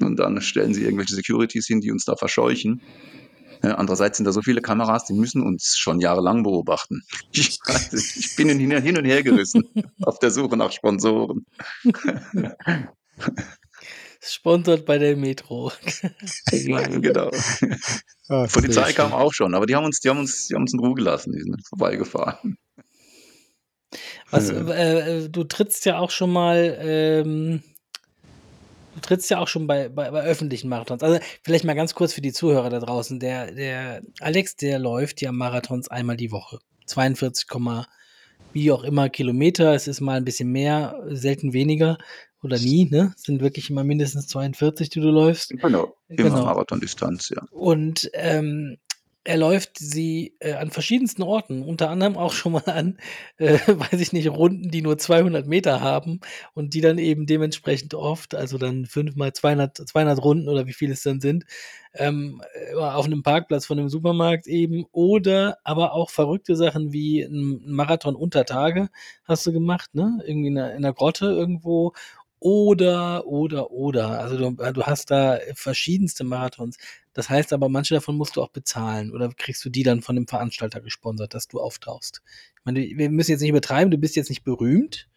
Speaker 4: und dann stellen sie irgendwelche Securities hin, die uns da verscheuchen. Andererseits sind da so viele Kameras, die müssen uns schon jahrelang beobachten. Ich, ich bin hin und her gerissen auf der Suche nach Sponsoren.
Speaker 3: Sponsert bei der Metro.
Speaker 4: genau.
Speaker 2: Ah,
Speaker 4: Polizei kam auch schon, aber die haben uns, die haben uns, die haben uns in Ruhe gelassen, die sind vorbeigefahren.
Speaker 3: Was,
Speaker 2: Ja.
Speaker 3: äh, du trittst ja auch schon mal, ähm, du trittst ja auch schon bei, bei, bei öffentlichen Marathons. Also vielleicht mal ganz kurz für die Zuhörer da draußen. Der, der Alex, der läuft ja Marathons einmal die Woche. 42, wie auch immer Kilometer. Es ist mal ein bisschen mehr, selten weniger oder nie. Ne? Es sind wirklich immer mindestens 42, die du läufst.
Speaker 4: Genau. Immer
Speaker 3: Genau.
Speaker 4: Marathondistanz, ja.
Speaker 3: Und ähm, er läuft sie äh, an verschiedensten Orten, unter anderem auch schon mal an, äh, weiß ich nicht, Runden, die nur 200 Meter haben und die dann eben dementsprechend oft, also dann fünfmal 200, 200 Runden oder wie viel es dann sind, ähm, äh, auf einem Parkplatz von einem Supermarkt eben oder aber auch verrückte Sachen wie ein Marathon unter Tage hast du gemacht, ne? Irgendwie in einer, in einer Grotte irgendwo oder, oder, oder. Also du, du hast da verschiedenste Marathons. Das heißt aber, manche davon musst du auch bezahlen oder kriegst du die dann von dem Veranstalter gesponsert, dass du auftauchst. Ich meine, wir müssen jetzt nicht übertreiben, du bist jetzt nicht berühmt,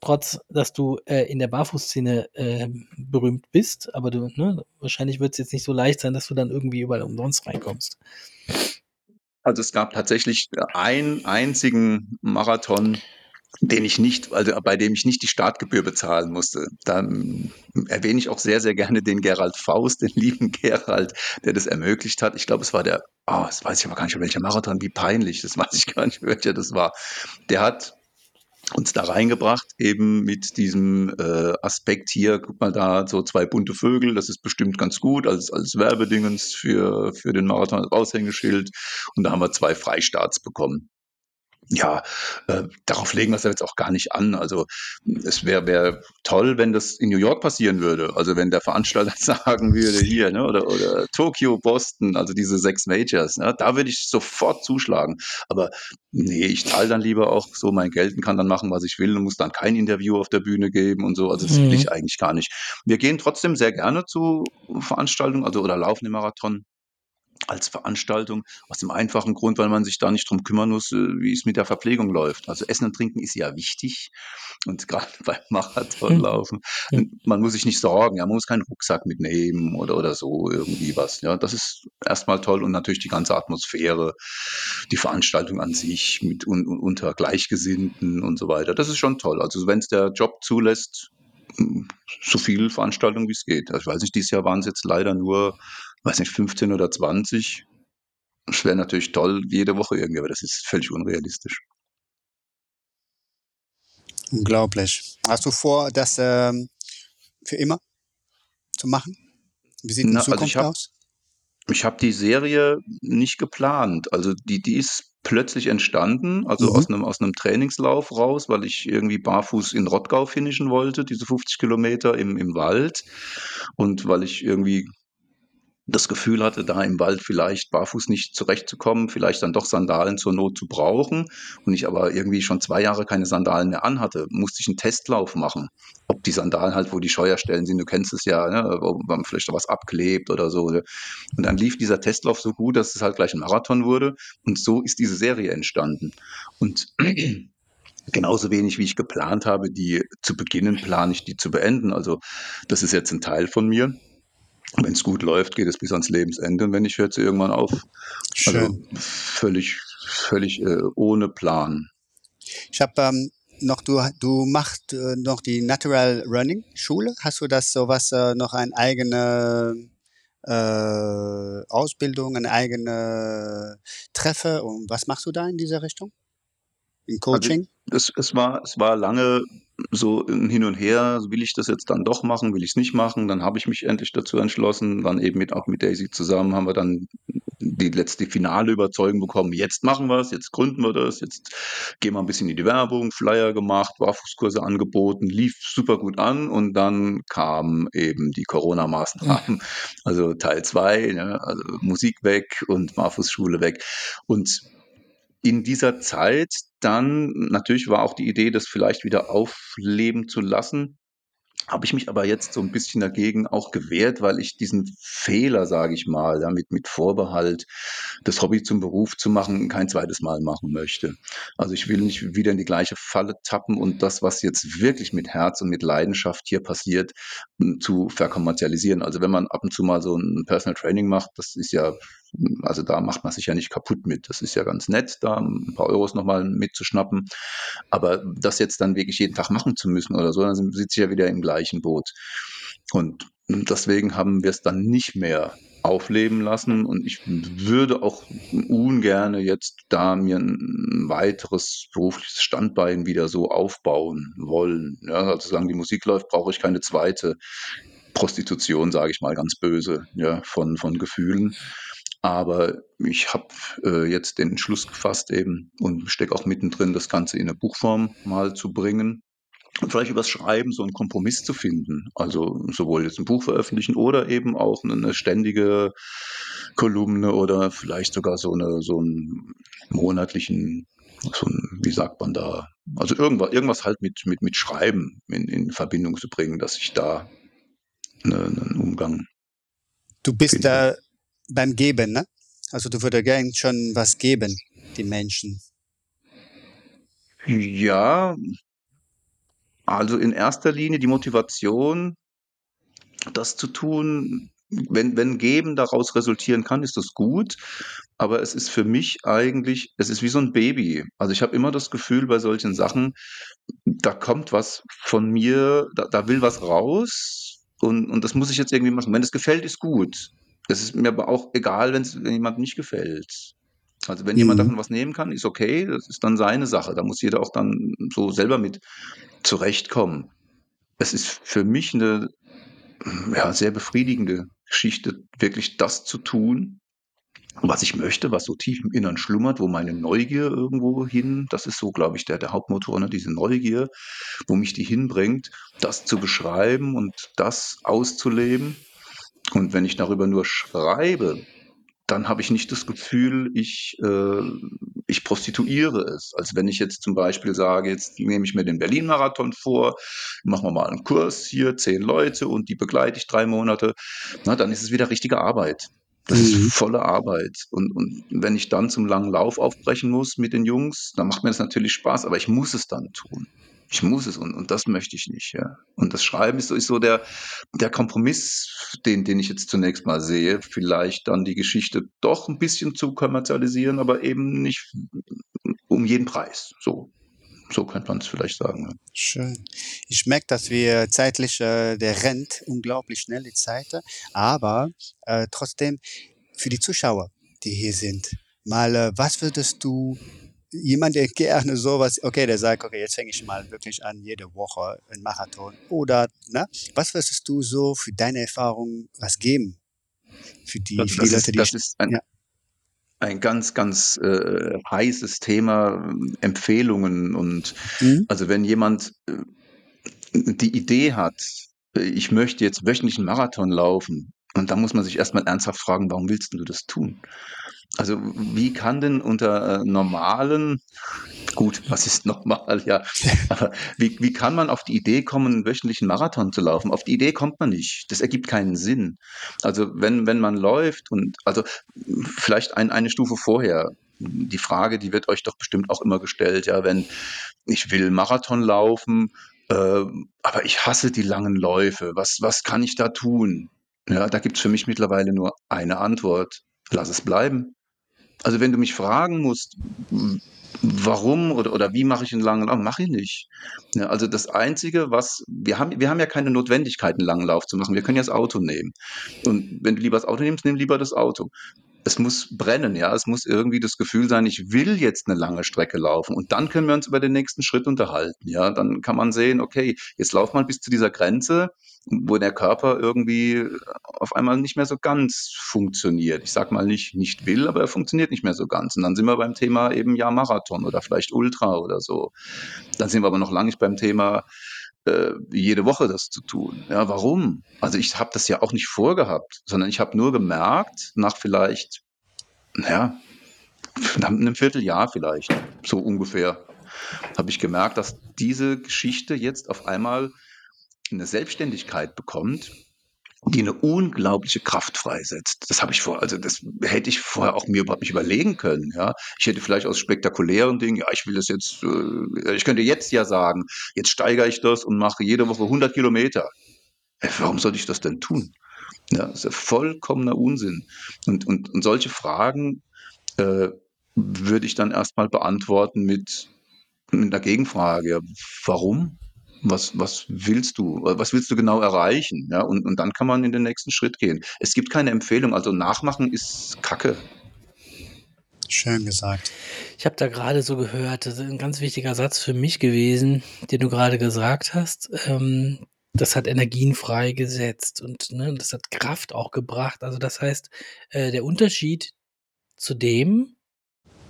Speaker 3: trotz, dass du äh, in der Barfußszene äh, berühmt bist, aber du, ne, wahrscheinlich wird es jetzt nicht so leicht sein, dass du dann irgendwie überall umsonst reinkommst.
Speaker 4: Also es gab tatsächlich einen einzigen Marathon, den ich nicht, also bei dem ich nicht die Startgebühr bezahlen musste. Da erwähne ich auch sehr, sehr gerne den Gerald Faust, den lieben Gerald, der das ermöglicht hat. Ich glaube, es war der, oh, das weiß ich aber gar nicht, welcher Marathon, wie peinlich, das weiß ich gar nicht, welcher das war. Der hat uns da reingebracht, eben mit diesem äh, Aspekt hier, guck mal da, so zwei bunte Vögel, das ist bestimmt ganz gut als, als Werbedingens für, für den Marathon als Aushängeschild. Und da haben wir zwei Freistarts bekommen. Ja, äh, darauf legen wir es jetzt auch gar nicht an. Also es wäre wär toll, wenn das in New York passieren würde. Also wenn der Veranstalter sagen würde, hier, ne, oder, oder Tokio, Boston, also diese sechs Majors, ne, da würde ich sofort zuschlagen. Aber nee, ich zahle dann lieber auch so mein Geld und kann dann machen, was ich will und muss dann kein Interview auf der Bühne geben und so. Also das will
Speaker 3: Mhm.
Speaker 4: ich eigentlich gar nicht. Wir gehen trotzdem sehr gerne zu Veranstaltungen, also oder laufen im Marathon als Veranstaltung aus dem einfachen Grund, weil man sich da nicht drum kümmern muss, äh, wie es mit der Verpflegung läuft. Also Essen und Trinken ist ja wichtig und gerade beim Marathonlaufen,
Speaker 3: Hm.
Speaker 4: man muss sich nicht sorgen, ja, man muss keinen Rucksack mitnehmen oder, oder so irgendwie was. Ja, das ist erstmal toll und natürlich die ganze Atmosphäre, die Veranstaltung an sich mit un, un, unter Gleichgesinnten und so weiter. Das ist schon toll. Also wenn es der Job zulässt, so viel Veranstaltungen wie es geht. Also ich weiß nicht, dieses Jahr waren es jetzt leider nur, weiß nicht, 15 oder 20. Es wäre natürlich toll, jede Woche irgendwie, aber das ist völlig unrealistisch.
Speaker 2: Unglaublich. Hast du vor, das ähm, für immer zu machen? Wie sieht die
Speaker 4: Na, also
Speaker 2: Zukunft
Speaker 4: ich hab-
Speaker 2: aus?
Speaker 4: Ich habe die Serie nicht geplant. Also die, die ist plötzlich entstanden, also
Speaker 2: Mhm.
Speaker 4: aus einem aus einem Trainingslauf raus, weil ich irgendwie barfuß in Rottgau finishen wollte, diese 50 Kilometer im, im Wald. Und weil ich irgendwie das Gefühl hatte, da im Wald vielleicht barfuß nicht zurechtzukommen, vielleicht dann doch Sandalen zur Not zu brauchen. Und ich aber irgendwie schon zwei Jahre keine Sandalen mehr anhatte, musste ich einen Testlauf machen. Ob die Sandalen halt, wo die Scheuerstellen sind, du kennst es ja, ne, wo man vielleicht noch was abklebt oder so. Ne? Und dann lief dieser Testlauf so gut, dass es halt gleich ein Marathon wurde. Und so ist diese Serie entstanden. Und genauso wenig wie ich geplant habe, die zu beginnen, plane ich die zu beenden. Also das ist jetzt ein Teil von mir. Wenn es gut läuft, geht es bis ans Lebensende. Und wenn nicht, hört sie irgendwann auf. Also
Speaker 2: Schön.
Speaker 4: völlig, völlig äh, ohne Plan.
Speaker 2: Ich habe ähm, noch, du, du machst äh, noch die Natural Running Schule. Hast du das sowas, äh, noch eine eigene äh, Ausbildung, eine eigene Treffe? Und was machst du da in dieser Richtung? In Coaching?
Speaker 4: Es, es, war, es war lange so hin und her, will ich das jetzt dann doch machen, will ich es nicht machen? Dann habe ich mich endlich dazu entschlossen. Dann eben mit, auch mit Daisy zusammen haben wir dann die letzte finale Überzeugung bekommen, jetzt machen wir es, jetzt gründen wir das, jetzt gehen wir ein bisschen in die Werbung, Flyer gemacht, Barfußkurse angeboten, lief super gut an und dann kamen eben die Corona-Maßnahmen, also Teil zwei, ne, also Musik weg und Barfußschule weg. Und in dieser Zeit dann, natürlich war auch die Idee, das vielleicht wieder aufleben zu lassen, habe ich mich aber jetzt so ein bisschen dagegen auch gewehrt, weil ich diesen Fehler, sage ich mal, ja, mit, mit Vorbehalt, das Hobby zum Beruf zu machen, kein zweites Mal machen möchte. Also ich will nicht wieder in die gleiche Falle tappen und das, was jetzt wirklich mit Herz und mit Leidenschaft hier passiert, zu verkommerzialisieren. Also wenn man ab und zu mal so ein Personal Training macht, das ist ja also da macht man sich ja nicht kaputt mit. Das ist ja ganz nett, da ein paar Euros nochmal mitzuschnappen. Aber das jetzt dann wirklich jeden Tag machen zu müssen oder so, dann sitze ich ja wieder im gleichen Boot. Und deswegen haben wir es dann nicht mehr aufleben lassen und ich würde auch ungerne jetzt da mir ein weiteres berufliches Standbein wieder so aufbauen wollen. Ja, also solange die Musik läuft, brauche ich keine zweite Prostitution, sage ich mal ganz böse, ja, von, von Gefühlen. Aber ich habe äh, jetzt den Entschluss gefasst eben und stecke auch mittendrin, das Ganze in eine Buchform mal zu bringen. Und vielleicht übers Schreiben so einen Kompromiss zu finden. Also sowohl jetzt ein Buch veröffentlichen oder eben auch eine ständige Kolumne oder vielleicht sogar so, eine, so einen monatlichen, so ein, wie sagt man da, also irgendwas, irgendwas halt mit, mit, mit Schreiben in, in Verbindung zu bringen, dass ich da eine, einen Umgang.
Speaker 2: Du bist da beim Geben, ne? Also du würdest gern schon was geben, die Menschen.
Speaker 4: Ja, also in erster Linie die Motivation, das zu tun, wenn, wenn Geben daraus resultieren kann, ist das gut. Aber es ist für mich eigentlich, es ist wie so ein Baby. Also ich habe immer das Gefühl bei solchen Sachen, da kommt was von mir, da, da will was raus und, und das muss ich jetzt irgendwie machen. Wenn es gefällt, ist gut. Es ist mir aber auch egal, wenn jemand nicht gefällt. Also wenn mhm. jemand davon was nehmen kann, ist okay, das ist dann seine Sache. Da muss jeder auch dann so selber mit zurechtkommen. Es ist für mich eine ja, sehr befriedigende Geschichte, wirklich das zu tun, was ich möchte, was so tief im Innern schlummert, wo meine Neugier irgendwo hin, das ist so, glaube ich, der, der Hauptmotor, ne, diese Neugier, wo mich die hinbringt, das zu beschreiben und das auszuleben. Und wenn ich darüber nur schreibe, dann habe ich nicht das Gefühl, ich, äh, ich prostituiere es. Als wenn ich jetzt zum Beispiel sage, jetzt nehme ich mir den Berlin-Marathon vor, machen wir mal einen Kurs hier, zehn Leute und die begleite ich drei Monate, na, dann ist es wieder richtige Arbeit. Das mhm. ist volle Arbeit. Und, und wenn ich dann zum langen Lauf aufbrechen muss mit den Jungs, dann macht mir das natürlich Spaß, aber ich muss es dann tun ich muss es und, und das möchte ich nicht, ja. Und das Schreiben ist so, der, der Kompromiss, den, den ich jetzt zunächst mal sehe, vielleicht dann die Geschichte doch ein bisschen zu kommerzialisieren, aber eben nicht um jeden Preis. So. So könnte man es vielleicht sagen.
Speaker 2: Schön. Ich merke, dass wir zeitlich, äh, der rennt unglaublich schnell die Zeit, aber äh, trotzdem für die Zuschauer, die hier sind, mal, äh, was würdest du jemand, der gerne sowas, okay, der sagt, okay, jetzt fange ich mal wirklich an, jede Woche einen Marathon. Oder, ne? Was würdest du so für deine Erfahrung was geben? Für die,
Speaker 4: das,
Speaker 2: für die
Speaker 4: das
Speaker 2: Leute,
Speaker 4: ist, das ist ein, ja. ein ganz, ganz äh, heißes Thema, Empfehlungen und mhm. also wenn jemand äh, die Idee hat, ich möchte jetzt wöchentlich einen Marathon laufen, und da muss man sich erstmal ernsthaft fragen, warum willst du das tun? Also wie kann denn unter äh, normalen, gut, was ist normal, ja, aber wie, wie kann man auf die Idee kommen, einen wöchentlichen Marathon zu laufen? Auf die Idee kommt man nicht. Das ergibt keinen Sinn. Also wenn, wenn man läuft und, also vielleicht ein, eine Stufe vorher, die Frage, die wird euch doch bestimmt auch immer gestellt, ja, wenn ich will Marathon laufen, äh, aber ich hasse die langen Läufe, was, was kann ich da tun? Ja, da gibt es für mich mittlerweile nur eine Antwort. Lass es bleiben. Also wenn du mich fragen musst, warum oder, oder wie mache ich einen langen Lauf, mache ich nicht. Ja, also das Einzige, was, wir haben, wir haben ja keine Notwendigkeit, einen langen Lauf zu machen. Wir können ja das Auto nehmen. Und wenn du lieber das Auto nimmst, nimm lieber das Auto. Es muss brennen, ja, es muss irgendwie das Gefühl sein, ich will jetzt eine lange Strecke laufen und dann können wir uns über den nächsten Schritt unterhalten, ja, dann kann man sehen, okay, jetzt lauf mal bis zu dieser Grenze, wo der Körper irgendwie auf einmal nicht mehr so ganz funktioniert. Ich sag mal nicht nicht will, aber er funktioniert nicht mehr so ganz. Und dann sind wir beim Thema eben ja Marathon oder vielleicht Ultra oder so. Dann sind wir aber noch lange nicht beim Thema äh, jede Woche das zu tun. Ja, warum? Also ich habe das ja auch nicht vorgehabt, sondern ich habe nur gemerkt, nach vielleicht, naja, nach einem Vierteljahr vielleicht, so ungefähr, habe ich gemerkt, dass diese Geschichte jetzt auf einmal eine Selbstständigkeit bekommt, die eine unglaubliche Kraft freisetzt. Das habe ich vor, also das hätte ich vorher auch mir überhaupt nicht überlegen können. Ja, ich hätte vielleicht aus spektakulären Dingen, ja, ich will das jetzt, äh, ich könnte jetzt ja sagen, jetzt steigere ich das und mache jede Woche 100 Kilometer. Äh, warum sollte ich das denn tun? Ja, das ist ja vollkommener Unsinn. Und, und, und solche Fragen äh, würde ich dann erstmal beantworten mit, mit einer Gegenfrage. Warum? Was, was willst du, was willst du genau erreichen? Ja, und, und dann kann man in den nächsten Schritt gehen. Es gibt keine Empfehlung, also nachmachen ist Kacke.
Speaker 2: Schön gesagt.
Speaker 3: Ich habe da gerade so gehört, das ist ein ganz wichtiger Satz für mich gewesen, den du gerade gesagt hast. Ähm, das hat Energien freigesetzt und ne, das hat Kraft auch gebracht. Also das heißt, äh, der Unterschied zu dem,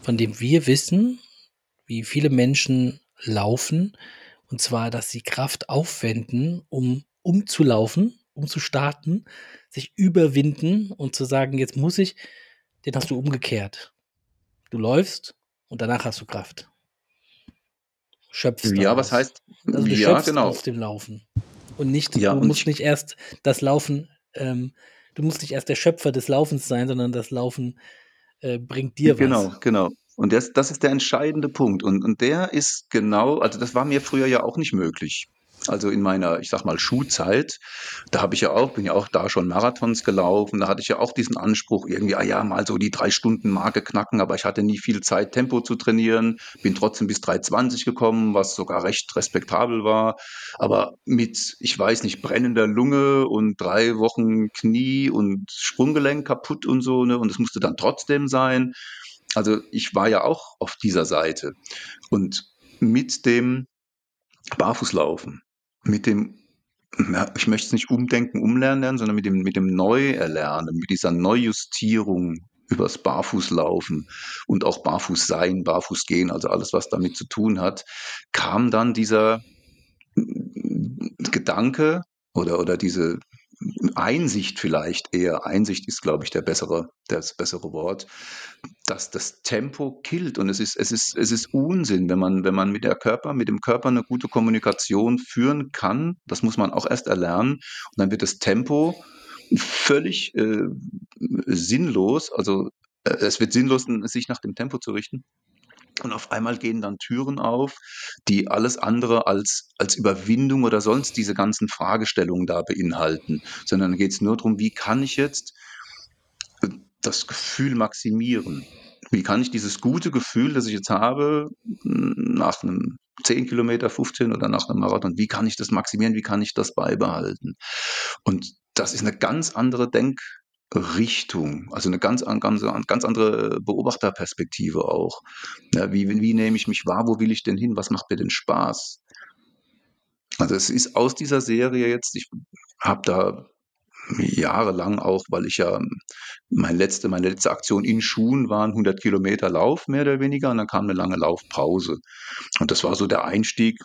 Speaker 3: von dem wir wissen, wie viele Menschen laufen, und zwar, dass sie Kraft aufwenden, um umzulaufen, um zu starten, sich überwinden und zu sagen, jetzt muss ich, den hast du umgekehrt. Du läufst und danach hast du Kraft. Schöpfst.
Speaker 4: Ja, was heißt?
Speaker 3: Also du ja, genau. aus dem Laufen. Und nicht, ja, du und musst nicht erst das Laufen, ähm, du musst nicht erst der Schöpfer des Laufens sein, sondern das Laufen äh, bringt dir
Speaker 4: genau,
Speaker 3: was.
Speaker 4: Genau, genau. Und das, das ist der entscheidende Punkt. Und, und der ist genau, also das war mir früher ja auch nicht möglich. Also in meiner, ich sag mal, Schulzeit, da habe ich ja auch, bin ja auch da schon Marathons gelaufen, da hatte ich ja auch diesen Anspruch, irgendwie, ah ja, mal so die drei Stunden Marke knacken, aber ich hatte nie viel Zeit, Tempo zu trainieren, bin trotzdem bis 3,20 gekommen, was sogar recht respektabel war. Aber mit, ich weiß nicht, brennender Lunge und drei Wochen Knie und Sprunggelenk kaputt und so, ne, und es musste dann trotzdem sein. Also ich war ja auch auf dieser Seite. Und mit dem Barfußlaufen, mit dem, ich möchte es nicht umdenken, umlernen lernen, sondern mit dem, mit dem Neuerlernen, mit dieser Neujustierung übers Barfußlaufen und auch Barfuß sein, Barfuß gehen, also alles, was damit zu tun hat, kam dann dieser Gedanke oder, oder diese Einsicht vielleicht eher, Einsicht ist, glaube ich, der bessere, das bessere Wort, dass das Tempo killt und es ist, es ist, es ist Unsinn, wenn man, wenn man mit der Körper, mit dem Körper eine gute Kommunikation führen kann. Das muss man auch erst erlernen. Und dann wird das Tempo völlig äh, sinnlos, also äh, es wird sinnlos, sich nach dem Tempo zu richten. Und auf einmal gehen dann Türen auf, die alles andere als, als Überwindung oder sonst diese ganzen Fragestellungen da beinhalten, sondern geht es nur darum, wie kann ich jetzt das Gefühl maximieren? Wie kann ich dieses gute Gefühl, das ich jetzt habe, nach einem 10 Kilometer, 15 oder nach einem Marathon, wie kann ich das maximieren? Wie kann ich das beibehalten? Und das ist eine ganz andere Denk, Richtung, also eine ganz, ganz, ganz andere Beobachterperspektive auch. Ja, wie, wie nehme ich mich wahr? Wo will ich denn hin? Was macht mir denn Spaß? Also es ist aus dieser Serie jetzt, ich habe da jahrelang auch, weil ich ja meine letzte, meine letzte Aktion in Schuhen waren 100 Kilometer Lauf mehr oder weniger und dann kam eine lange Laufpause und das war so der Einstieg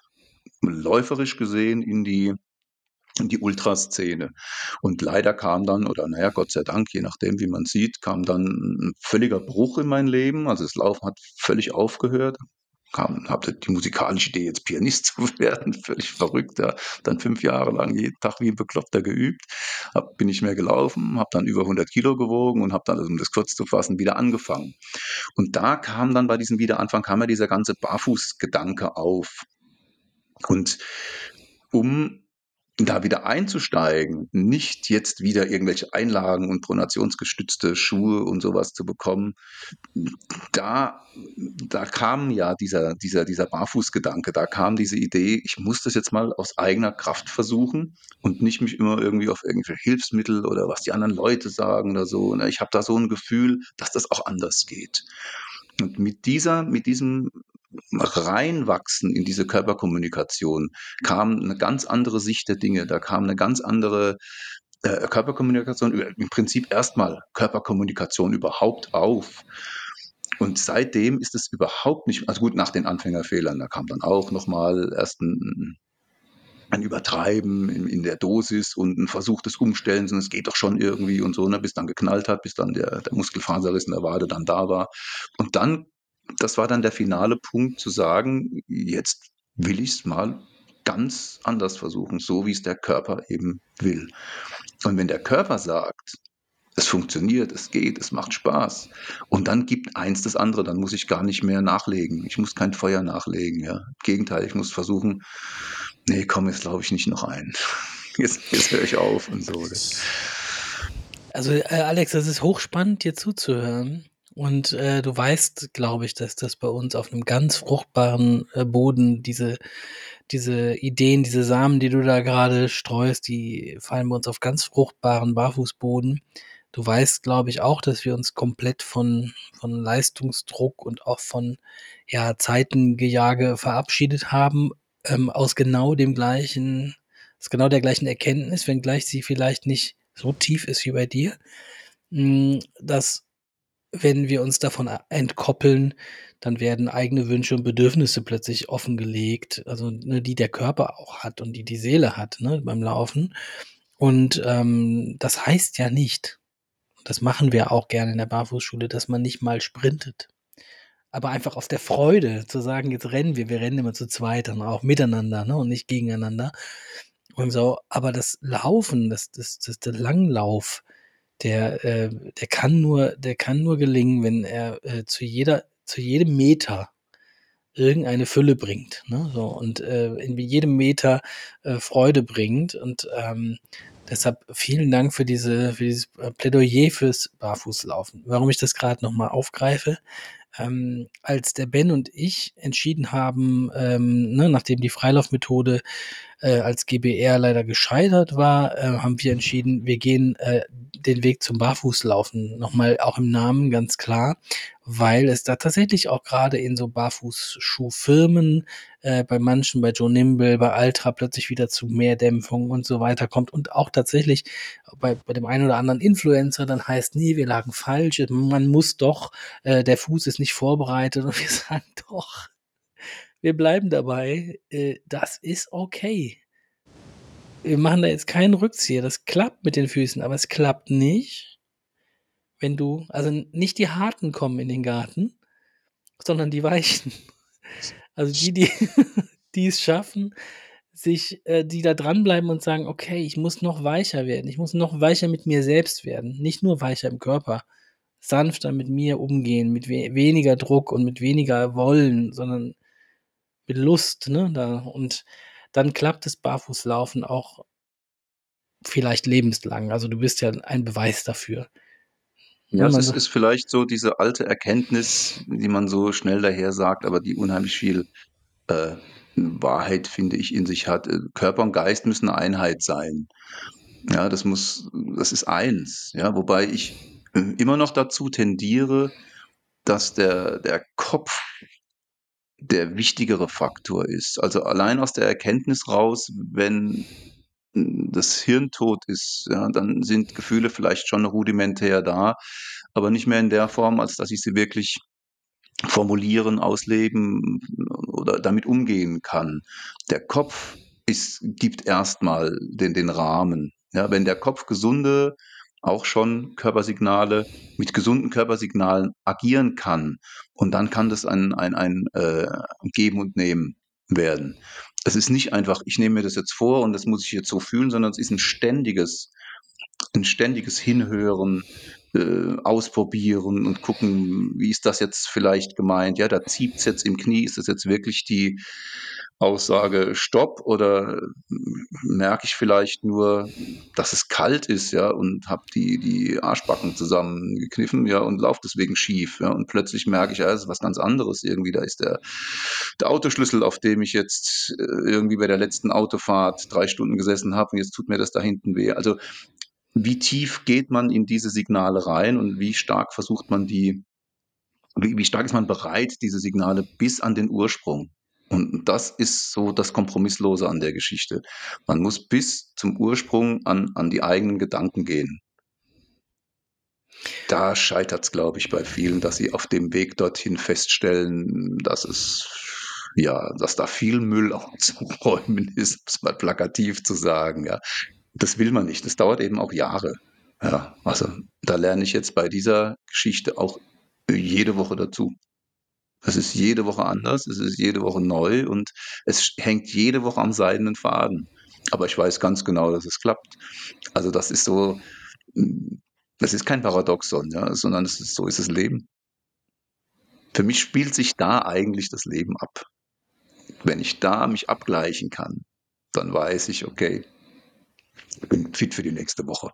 Speaker 4: läuferisch gesehen in die die Ultraszene. Und leider kam dann, oder naja, Gott sei Dank, je nachdem, wie man sieht, kam dann ein völliger Bruch in mein Leben. Also das Laufen hat völlig aufgehört. Kam, hatte die musikalische Idee, jetzt Pianist zu werden, völlig verrückt. Ja. Dann fünf Jahre lang jeden Tag wie ein Bekloppter geübt. Hab, bin nicht mehr gelaufen, habe dann über 100 Kilo gewogen und habe dann, also um das kurz zu fassen, wieder angefangen. Und da kam dann bei diesem Wiederanfang, kam ja dieser ganze Barfußgedanke auf. Und um da wieder einzusteigen, nicht jetzt wieder irgendwelche Einlagen und pronationsgestützte Schuhe und sowas zu bekommen, da, da kam ja dieser, dieser, dieser Barfußgedanke, da kam diese Idee, ich muss das jetzt mal aus eigener Kraft versuchen und nicht mich immer irgendwie auf irgendwelche Hilfsmittel oder was die anderen Leute sagen oder so. Ne? Ich habe da so ein Gefühl, dass das auch anders geht. Und mit dieser, mit diesem reinwachsen in diese Körperkommunikation kam eine ganz andere Sicht der Dinge. Da kam eine ganz andere äh, Körperkommunikation, im Prinzip erstmal Körperkommunikation überhaupt auf. Und seitdem ist es überhaupt nicht, also gut, nach den Anfängerfehlern, da kam dann auch nochmal erst ein, ein Übertreiben in, in, der Dosis und ein Versuch des Umstellens und es geht doch schon irgendwie und so, ne, bis dann geknallt hat, bis dann der, der Muskelfaserriss in der Wade dann da war. Und dann das war dann der finale Punkt zu sagen, jetzt will ich es mal ganz anders versuchen, so wie es der Körper eben will. Und wenn der Körper sagt, es funktioniert, es geht, es macht Spaß. Und dann gibt eins das andere, dann muss ich gar nicht mehr nachlegen. Ich muss kein Feuer nachlegen. Ja. Im Gegenteil, ich muss versuchen, nee, komm, jetzt glaube ich nicht noch ein. Jetzt, jetzt höre ich auf und so.
Speaker 3: Also, äh, Alex, das ist hochspannend, dir zuzuhören. Und äh, du weißt, glaube ich, dass das bei uns auf einem ganz fruchtbaren äh, Boden diese, diese Ideen, diese Samen, die du da gerade streust, die fallen bei uns auf ganz fruchtbaren Barfußboden. Du weißt, glaube ich, auch, dass wir uns komplett von, von Leistungsdruck und auch von ja, Zeitengejage verabschiedet haben, ähm, aus genau dem gleichen, aus genau der gleichen Erkenntnis, wenngleich sie vielleicht nicht so tief ist wie bei dir, hm, dass wenn wir uns davon entkoppeln, dann werden eigene Wünsche und Bedürfnisse plötzlich offengelegt, also ne, die der Körper auch hat und die die Seele hat ne, beim Laufen. Und ähm, das heißt ja nicht, das machen wir auch gerne in der Barfußschule, dass man nicht mal sprintet. Aber einfach auf der Freude zu sagen, jetzt rennen wir, wir rennen immer zu zweit dann auch miteinander ne, und nicht gegeneinander. Und so, aber das Laufen, das, das, das, der Langlauf, der, äh, der kann nur, der kann nur gelingen, wenn er äh, zu jeder, zu jedem Meter irgendeine Fülle bringt, ne? So und äh, in jedem Meter äh, Freude bringt und ähm, deshalb vielen Dank für diese für dieses äh, Plädoyer fürs Barfußlaufen. Warum ich das gerade noch mal aufgreife, ähm, als der Ben und ich entschieden haben, ähm, ne, nachdem die Freilaufmethode äh, als GBR leider gescheitert war, äh, haben wir entschieden, wir gehen äh, den Weg zum Barfußlaufen. Nochmal auch im Namen ganz klar, weil es da tatsächlich auch gerade in so Barfußschuhfirmen, äh, bei manchen, bei Joe Nimble, bei Altra plötzlich wieder zu mehr Dämpfung und so weiter kommt und auch tatsächlich bei, bei dem einen oder anderen Influencer dann heißt, nee, wir lagen falsch, man muss doch, äh, der Fuß ist nicht vorbereitet und wir sagen doch, wir bleiben dabei, äh, das ist okay. Wir machen da jetzt keinen Rückzieher. Das klappt mit den Füßen, aber es klappt nicht, wenn du, also nicht die harten kommen in den Garten, sondern die weichen. Also die, die, die es schaffen, sich, äh, die da dranbleiben und sagen, okay, ich muss noch weicher werden, ich muss noch weicher mit mir selbst werden, nicht nur weicher im Körper, sanfter mit mir umgehen, mit we weniger Druck und mit weniger Wollen, sondern Lust, ne, da und dann klappt das Barfußlaufen auch vielleicht lebenslang. Also du bist ja ein Beweis dafür.
Speaker 4: Ja, es ist, vielleicht so diese alte Erkenntnis, die man so schnell daher sagt, aber die unheimlich viel äh, Wahrheit, finde ich, in sich hat. Körper und Geist müssen eine Einheit sein. Ja, das muss, das ist eins. Ja, wobei ich äh, immer noch dazu tendiere, dass der, der Kopf der wichtigere Faktor ist. Also allein aus der Erkenntnis raus, wenn das Hirn tot ist, ja, dann sind Gefühle vielleicht schon rudimentär da, aber nicht mehr in der Form, als dass ich sie wirklich formulieren, ausleben oder damit umgehen kann. Der Kopf ist, gibt erstmal den, den Rahmen. Ja, wenn der Kopf gesunde auch schon Körpersignale mit gesunden Körpersignalen agieren kann. Und dann kann das ein, ein, ein äh, Geben und Nehmen werden. Es ist nicht einfach, ich nehme mir das jetzt vor und das muss ich jetzt so fühlen, sondern es ist ein ständiges, ein ständiges Hinhören, äh, ausprobieren und gucken, wie ist das jetzt vielleicht gemeint? Ja, da zieht es jetzt im Knie, ist das jetzt wirklich die Aussage Stopp oder merke ich vielleicht nur, dass es kalt ist, ja, und habe die, die Arschbacken zusammengekniffen, ja, und laufe deswegen schief, ja, und plötzlich merke ich, ja, es ist was ganz anderes irgendwie, da ist der, der Autoschlüssel, auf dem ich jetzt äh, irgendwie bei der letzten Autofahrt drei Stunden gesessen habe und jetzt tut mir das da hinten weh. Also wie tief geht man in diese Signale rein und wie stark versucht man die, wie, wie stark ist man bereit, diese Signale bis an den Ursprung? Und das ist so das Kompromisslose an der Geschichte. Man muss bis zum Ursprung an, an die eigenen Gedanken gehen. Da scheitert es, glaube ich, bei vielen, dass sie auf dem Weg dorthin feststellen, dass es ja, dass da viel Müll aufzuräumen ist, um es mal plakativ zu sagen. Ja, das will man nicht. Das dauert eben auch Jahre. Ja, also da lerne ich jetzt bei dieser Geschichte auch jede Woche dazu. Es ist jede Woche anders, es ist jede Woche neu und es hängt jede Woche am seidenen Faden. Aber ich weiß ganz genau, dass es klappt. Also das ist so, das ist kein Paradoxon, ja, sondern ist, so ist das Leben. Für mich spielt sich da eigentlich das Leben ab. Wenn ich da mich abgleichen kann, dann weiß ich, okay, ich bin fit für die nächste Woche.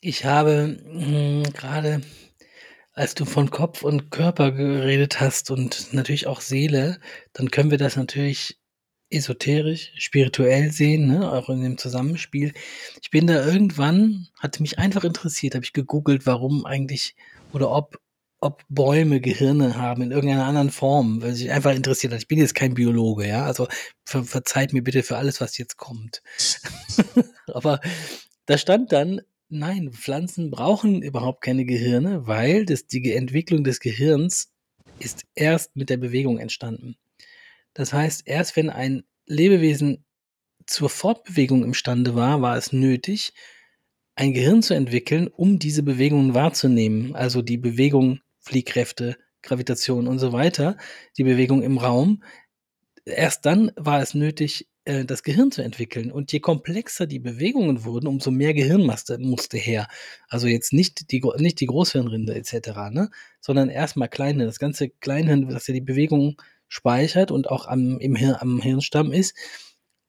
Speaker 3: Ich habe hm, gerade, als du von Kopf und Körper geredet hast und natürlich auch Seele, dann können wir das natürlich esoterisch, spirituell sehen, ne? auch in dem Zusammenspiel. Ich bin da irgendwann, hatte mich einfach interessiert, habe ich gegoogelt, warum eigentlich oder ob ob Bäume Gehirne haben in irgendeiner anderen Form, weil sich einfach interessiert hat. Ich bin jetzt kein Biologe, ja, also ver verzeiht mir bitte für alles, was jetzt kommt. Aber da stand dann, nein, Pflanzen brauchen überhaupt keine Gehirne, weil das, die Entwicklung des Gehirns ist erst mit der Bewegung entstanden. Das heißt, erst wenn ein Lebewesen zur Fortbewegung imstande war, war es nötig, ein Gehirn zu entwickeln, um diese Bewegungen wahrzunehmen. Also die Bewegung Fliehkräfte, Gravitation und so weiter, die Bewegung im Raum. Erst dann war es nötig, äh, das Gehirn zu entwickeln. Und je komplexer die Bewegungen wurden, umso mehr Gehirnmasse musste her. Also jetzt nicht die, nicht die Großhirnrinde etc., ne? sondern erstmal kleine, das ganze Kleinhirn, das ja die Bewegung speichert und auch am, im Hirn, am Hirnstamm ist,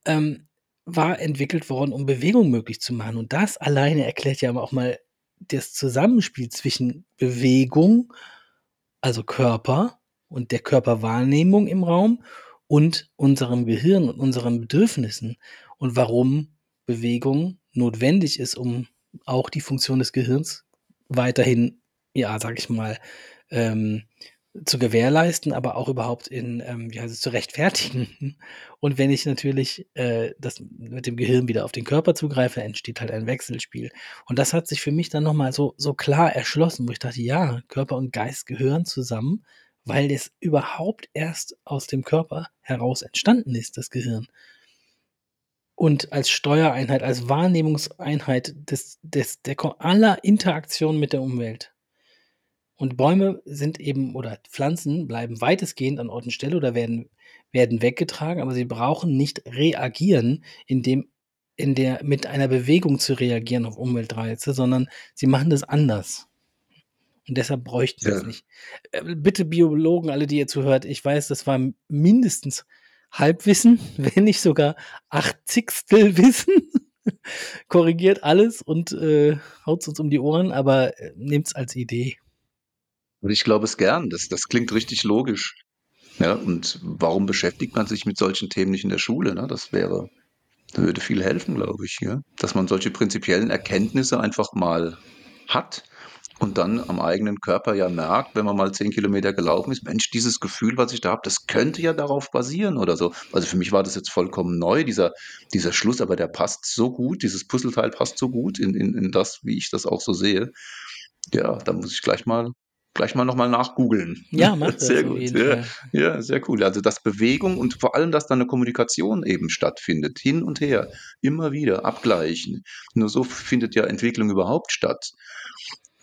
Speaker 3: ähm, war entwickelt worden, um Bewegung möglich zu machen. Und das alleine erklärt ja auch mal das Zusammenspiel zwischen Bewegung, also Körper und der Körperwahrnehmung im Raum und unserem Gehirn und unseren Bedürfnissen und warum Bewegung notwendig ist, um auch die Funktion des Gehirns weiterhin, ja, sag ich mal, ähm, zu gewährleisten, aber auch überhaupt in, ähm, wie heißt es, zu rechtfertigen. Und wenn ich natürlich äh, das mit dem Gehirn wieder auf den Körper zugreife, entsteht halt ein Wechselspiel. Und das hat sich für mich dann nochmal so, so klar erschlossen, wo ich dachte, ja, Körper und Geist gehören zusammen, weil es überhaupt erst aus dem Körper heraus entstanden ist, das Gehirn. Und als Steuereinheit, als Wahrnehmungseinheit des, des, der aller Interaktion mit der Umwelt. Und Bäume sind eben oder Pflanzen bleiben weitestgehend an Ort und Stelle oder werden, werden weggetragen, aber sie brauchen nicht reagieren, indem in der, mit einer Bewegung zu reagieren auf Umweltreize, sondern sie machen das anders. Und deshalb bräuchten wir es nicht. Äh, bitte Biologen, alle, die ihr zuhört, ich weiß, das war mindestens Halbwissen, wenn nicht sogar Achtzigstel Wissen. Korrigiert alles und äh, haut uns um die Ohren, aber äh, nehmt es als Idee.
Speaker 4: Und ich glaube es gern. Das, das klingt richtig logisch. Ja, und warum beschäftigt man sich mit solchen Themen nicht in der Schule? Ne? Das wäre, das würde viel helfen, glaube ich, ja? dass man solche prinzipiellen Erkenntnisse einfach mal hat und dann am eigenen Körper ja merkt, wenn man mal zehn Kilometer gelaufen ist, Mensch, dieses Gefühl, was ich da habe, das könnte ja darauf basieren oder so. Also für mich war das jetzt vollkommen neu, dieser, dieser Schluss, aber der passt so gut, dieses Puzzleteil passt so gut in, in, in das, wie ich das auch so sehe. Ja, da muss ich gleich mal gleich mal nochmal nachgoogeln.
Speaker 3: Ja, macht
Speaker 4: das. Sehr gut. Ja, ja, sehr cool. Also, dass Bewegung und vor allem, dass da eine Kommunikation eben stattfindet. Hin und her. Immer wieder abgleichen. Nur so findet ja Entwicklung überhaupt statt.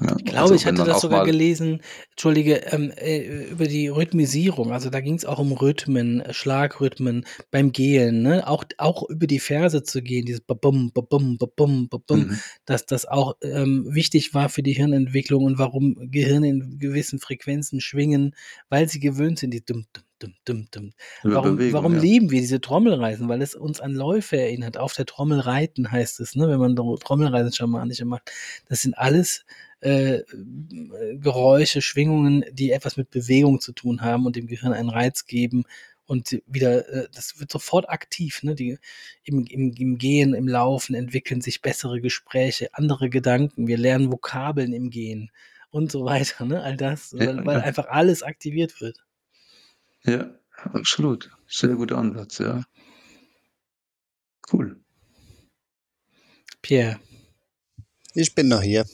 Speaker 4: Ja,
Speaker 3: Ich glaube,
Speaker 4: also
Speaker 3: ich hatte das sogar gelesen, Entschuldige, ähm, äh, über die Rhythmisierung. Also da ging es auch um Rhythmen, Schlagrhythmen beim Gehen, ne? Auch, auch über die Verse zu gehen, dieses Babum, Babum, Babum, Babum,
Speaker 4: mhm.
Speaker 3: dass das auch ähm, wichtig war für die Hirnentwicklung und warum Gehirne in gewissen Frequenzen schwingen, weil sie gewöhnt sind, die dumm, dumm, dumm, dumm, dumm.
Speaker 4: über
Speaker 3: Warum,
Speaker 4: Bewegung,
Speaker 3: warum
Speaker 4: ja.
Speaker 3: lieben wir diese Trommelreisen? Weil es uns an Läufe erinnert. Auf der Trommel reiten heißt es, ne? wenn man Trommelreisen schamanische macht. Das sind alles äh, Geräusche, Schwingungen, die etwas mit Bewegung zu tun haben und dem Gehirn einen Reiz geben und wieder, äh, das wird sofort aktiv. Ne? Die, im, im, Im Gehen, im Laufen entwickeln sich bessere Gespräche, andere Gedanken. Wir lernen Vokabeln im Gehen und so weiter. Ne? All das,
Speaker 4: Ja,
Speaker 3: weil, weil
Speaker 4: ja.
Speaker 3: einfach alles aktiviert wird.
Speaker 4: Ja, absolut. Sehr guter Ansatz, ja. Cool.
Speaker 3: Pierre.
Speaker 2: Ich bin noch hier.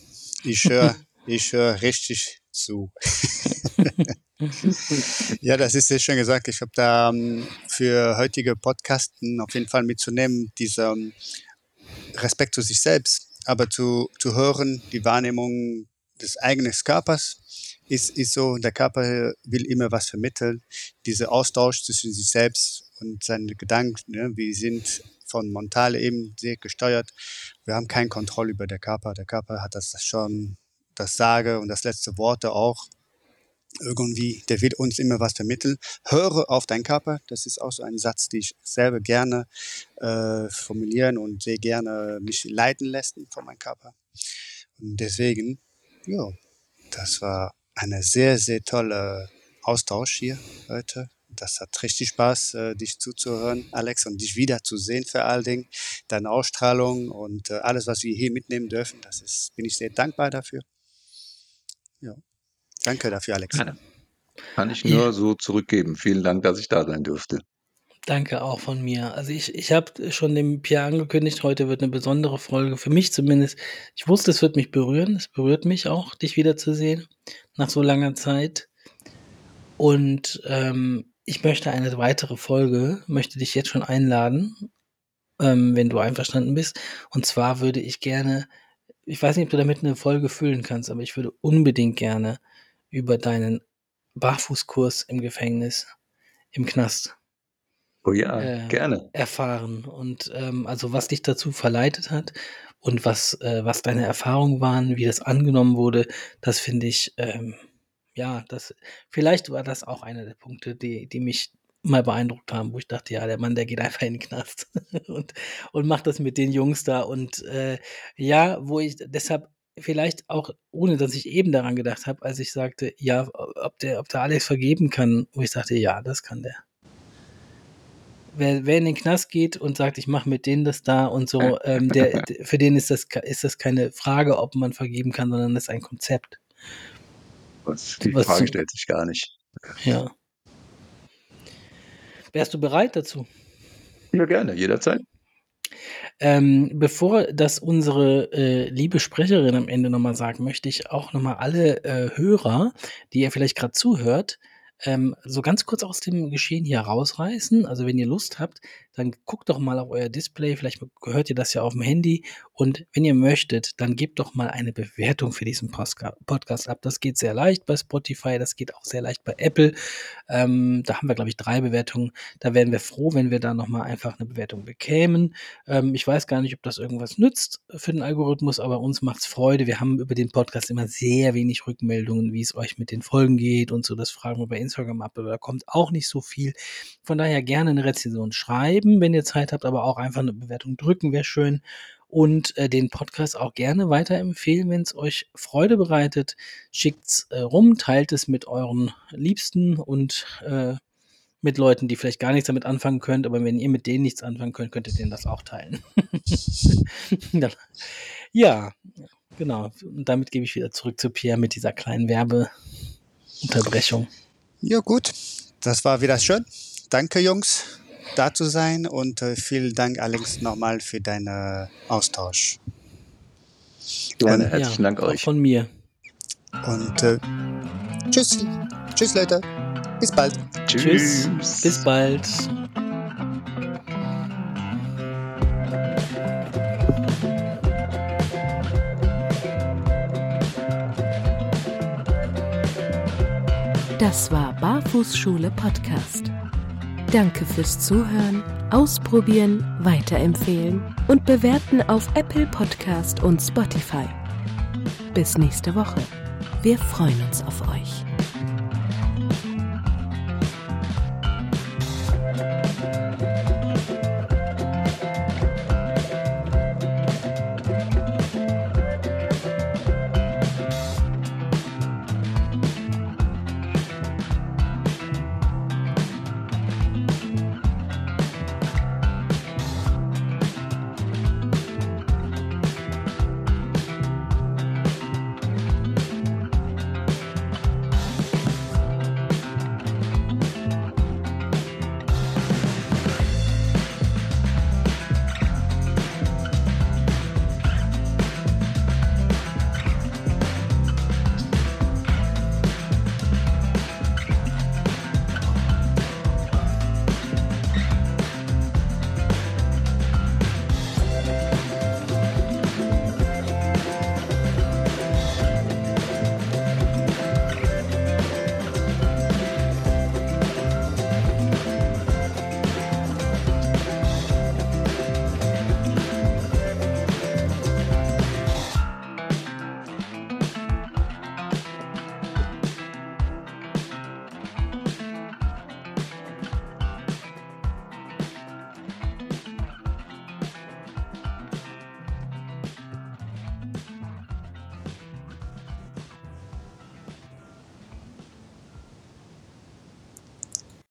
Speaker 2: Ich höre ich hör richtig zu. Ja, das ist ja schon gesagt. Ich habe da ähm, für heutige Podcasten auf jeden Fall mitzunehmen, dieser ähm, Respekt zu sich selbst, aber zu, zu hören, die Wahrnehmung des eigenen Körpers ist, ist so, der Körper will immer was vermitteln. Dieser Austausch zwischen sich selbst und seine Gedanken, ne, wir sind von Montale eben sehr gesteuert. Wir haben keine Kontrolle über den Körper. Der Körper hat das schon, das Sage und das letzte Worte auch irgendwie, der will uns immer was vermitteln. Höre auf deinen Körper. Das ist auch so ein Satz, den ich selber gerne äh, formulieren und sehr gerne mich leiten lassen von meinem Körper. Und deswegen, ja, das war eine sehr, sehr tolle Austausch hier heute. Das hat richtig Spaß, äh, dich zuzuhören, Alex, und dich wiederzusehen vor allen Dingen. Deine Ausstrahlung und äh, alles, was wir hier mitnehmen dürfen, das ist, bin ich sehr dankbar dafür. Ja. Danke dafür, Alex.
Speaker 4: Gerne. Kann ich nur so zurückgeben. Vielen Dank, dass ich da sein durfte.
Speaker 3: Danke auch von mir. Also ich, ich habe schon dem Pierre angekündigt, heute wird eine besondere Folge, für mich zumindest. Ich wusste, es wird mich berühren. Es berührt mich auch, dich wiederzusehen nach so langer Zeit. Und ähm, ich möchte eine weitere Folge, möchte dich jetzt schon einladen, ähm, wenn du einverstanden bist. Und zwar würde ich gerne, ich weiß nicht, ob du damit eine Folge füllen kannst, aber ich würde unbedingt gerne über deinen Barfußkurs im Gefängnis, im Knast
Speaker 4: Oh ja,
Speaker 3: äh,
Speaker 4: gerne.
Speaker 3: erfahren und ähm, also was dich dazu verleitet hat und was, äh, was deine Erfahrungen waren, wie das angenommen wurde, das finde ich, ähm, ja, das, vielleicht war das auch einer der Punkte, die, die mich mal beeindruckt haben, wo ich dachte, ja, der Mann, der geht einfach in den Knast und, und macht das mit den Jungs da und äh, ja, wo ich deshalb vielleicht auch, ohne dass ich eben daran gedacht habe, als ich sagte, ja, ob der, ob der Alex vergeben kann, wo ich sagte, ja, das kann der wer, wer in den Knast geht und sagt, ich mache mit denen das da und so, ähm, der, der, für den ist das, ist das keine Frage, ob man vergeben kann, sondern das ist ein Konzept.
Speaker 4: Was, die
Speaker 3: Was
Speaker 4: Frage
Speaker 3: zu-
Speaker 4: stellt sich gar nicht.
Speaker 3: Ja. Wärst du bereit dazu?
Speaker 4: Ja, gerne, jederzeit.
Speaker 3: Ähm, bevor das unsere äh, liebe Sprecherin am Ende nochmal sagt, möchte ich auch nochmal alle äh, Hörer, die ihr vielleicht gerade zuhört, ähm, so ganz kurz aus dem Geschehen hier rausreißen. Also wenn ihr Lust habt, dann guckt doch mal auf euer Display, vielleicht hört ihr das ja auf dem Handy und wenn ihr möchtet, dann gebt doch mal eine Bewertung für diesen Podcast ab. Das geht sehr leicht bei Spotify, das geht auch sehr leicht bei Apple. Ähm, da haben wir, glaube ich, drei Bewertungen. Da wären wir froh, wenn wir da nochmal einfach eine Bewertung bekämen. Ähm, ich weiß gar nicht, ob das irgendwas nützt für den Algorithmus, aber uns macht's Freude. Wir haben über den Podcast immer sehr wenig Rückmeldungen, wie es euch mit den Folgen geht und so. Das fragen wir bei Instagram aber da kommt auch nicht so viel. Von daher gerne eine Rezension schreiben, wenn ihr Zeit habt, aber auch einfach eine Bewertung drücken, wäre schön. Und äh, den Podcast auch gerne weiterempfehlen, wenn es euch Freude bereitet. Schickt's äh, rum, teilt es mit euren Liebsten und äh, mit Leuten, die vielleicht gar nichts damit anfangen könnt, aber wenn ihr mit denen nichts anfangen könnt, könnt ihr denen das auch teilen. Ja, genau. Und damit gebe ich wieder zurück zu Pierre mit dieser kleinen Werbeunterbrechung.
Speaker 2: Ja, gut. Das war wieder schön. Danke, Jungs, da zu sein und äh, vielen Dank, Alex, nochmal für deinen Austausch.
Speaker 4: Gerne,
Speaker 2: Und-
Speaker 4: herzlichen Dank
Speaker 3: auch
Speaker 4: euch.
Speaker 3: von mir.
Speaker 2: Und äh, tschüss. Tschüss, Leute. Bis bald.
Speaker 3: Tschüss. Bis bald.
Speaker 1: Das war Barfußschule Podcast. Danke fürs Zuhören, Ausprobieren, Weiterempfehlen und Bewerten auf Apple Podcast und Spotify. Bis nächste Woche. Wir freuen uns auf euch.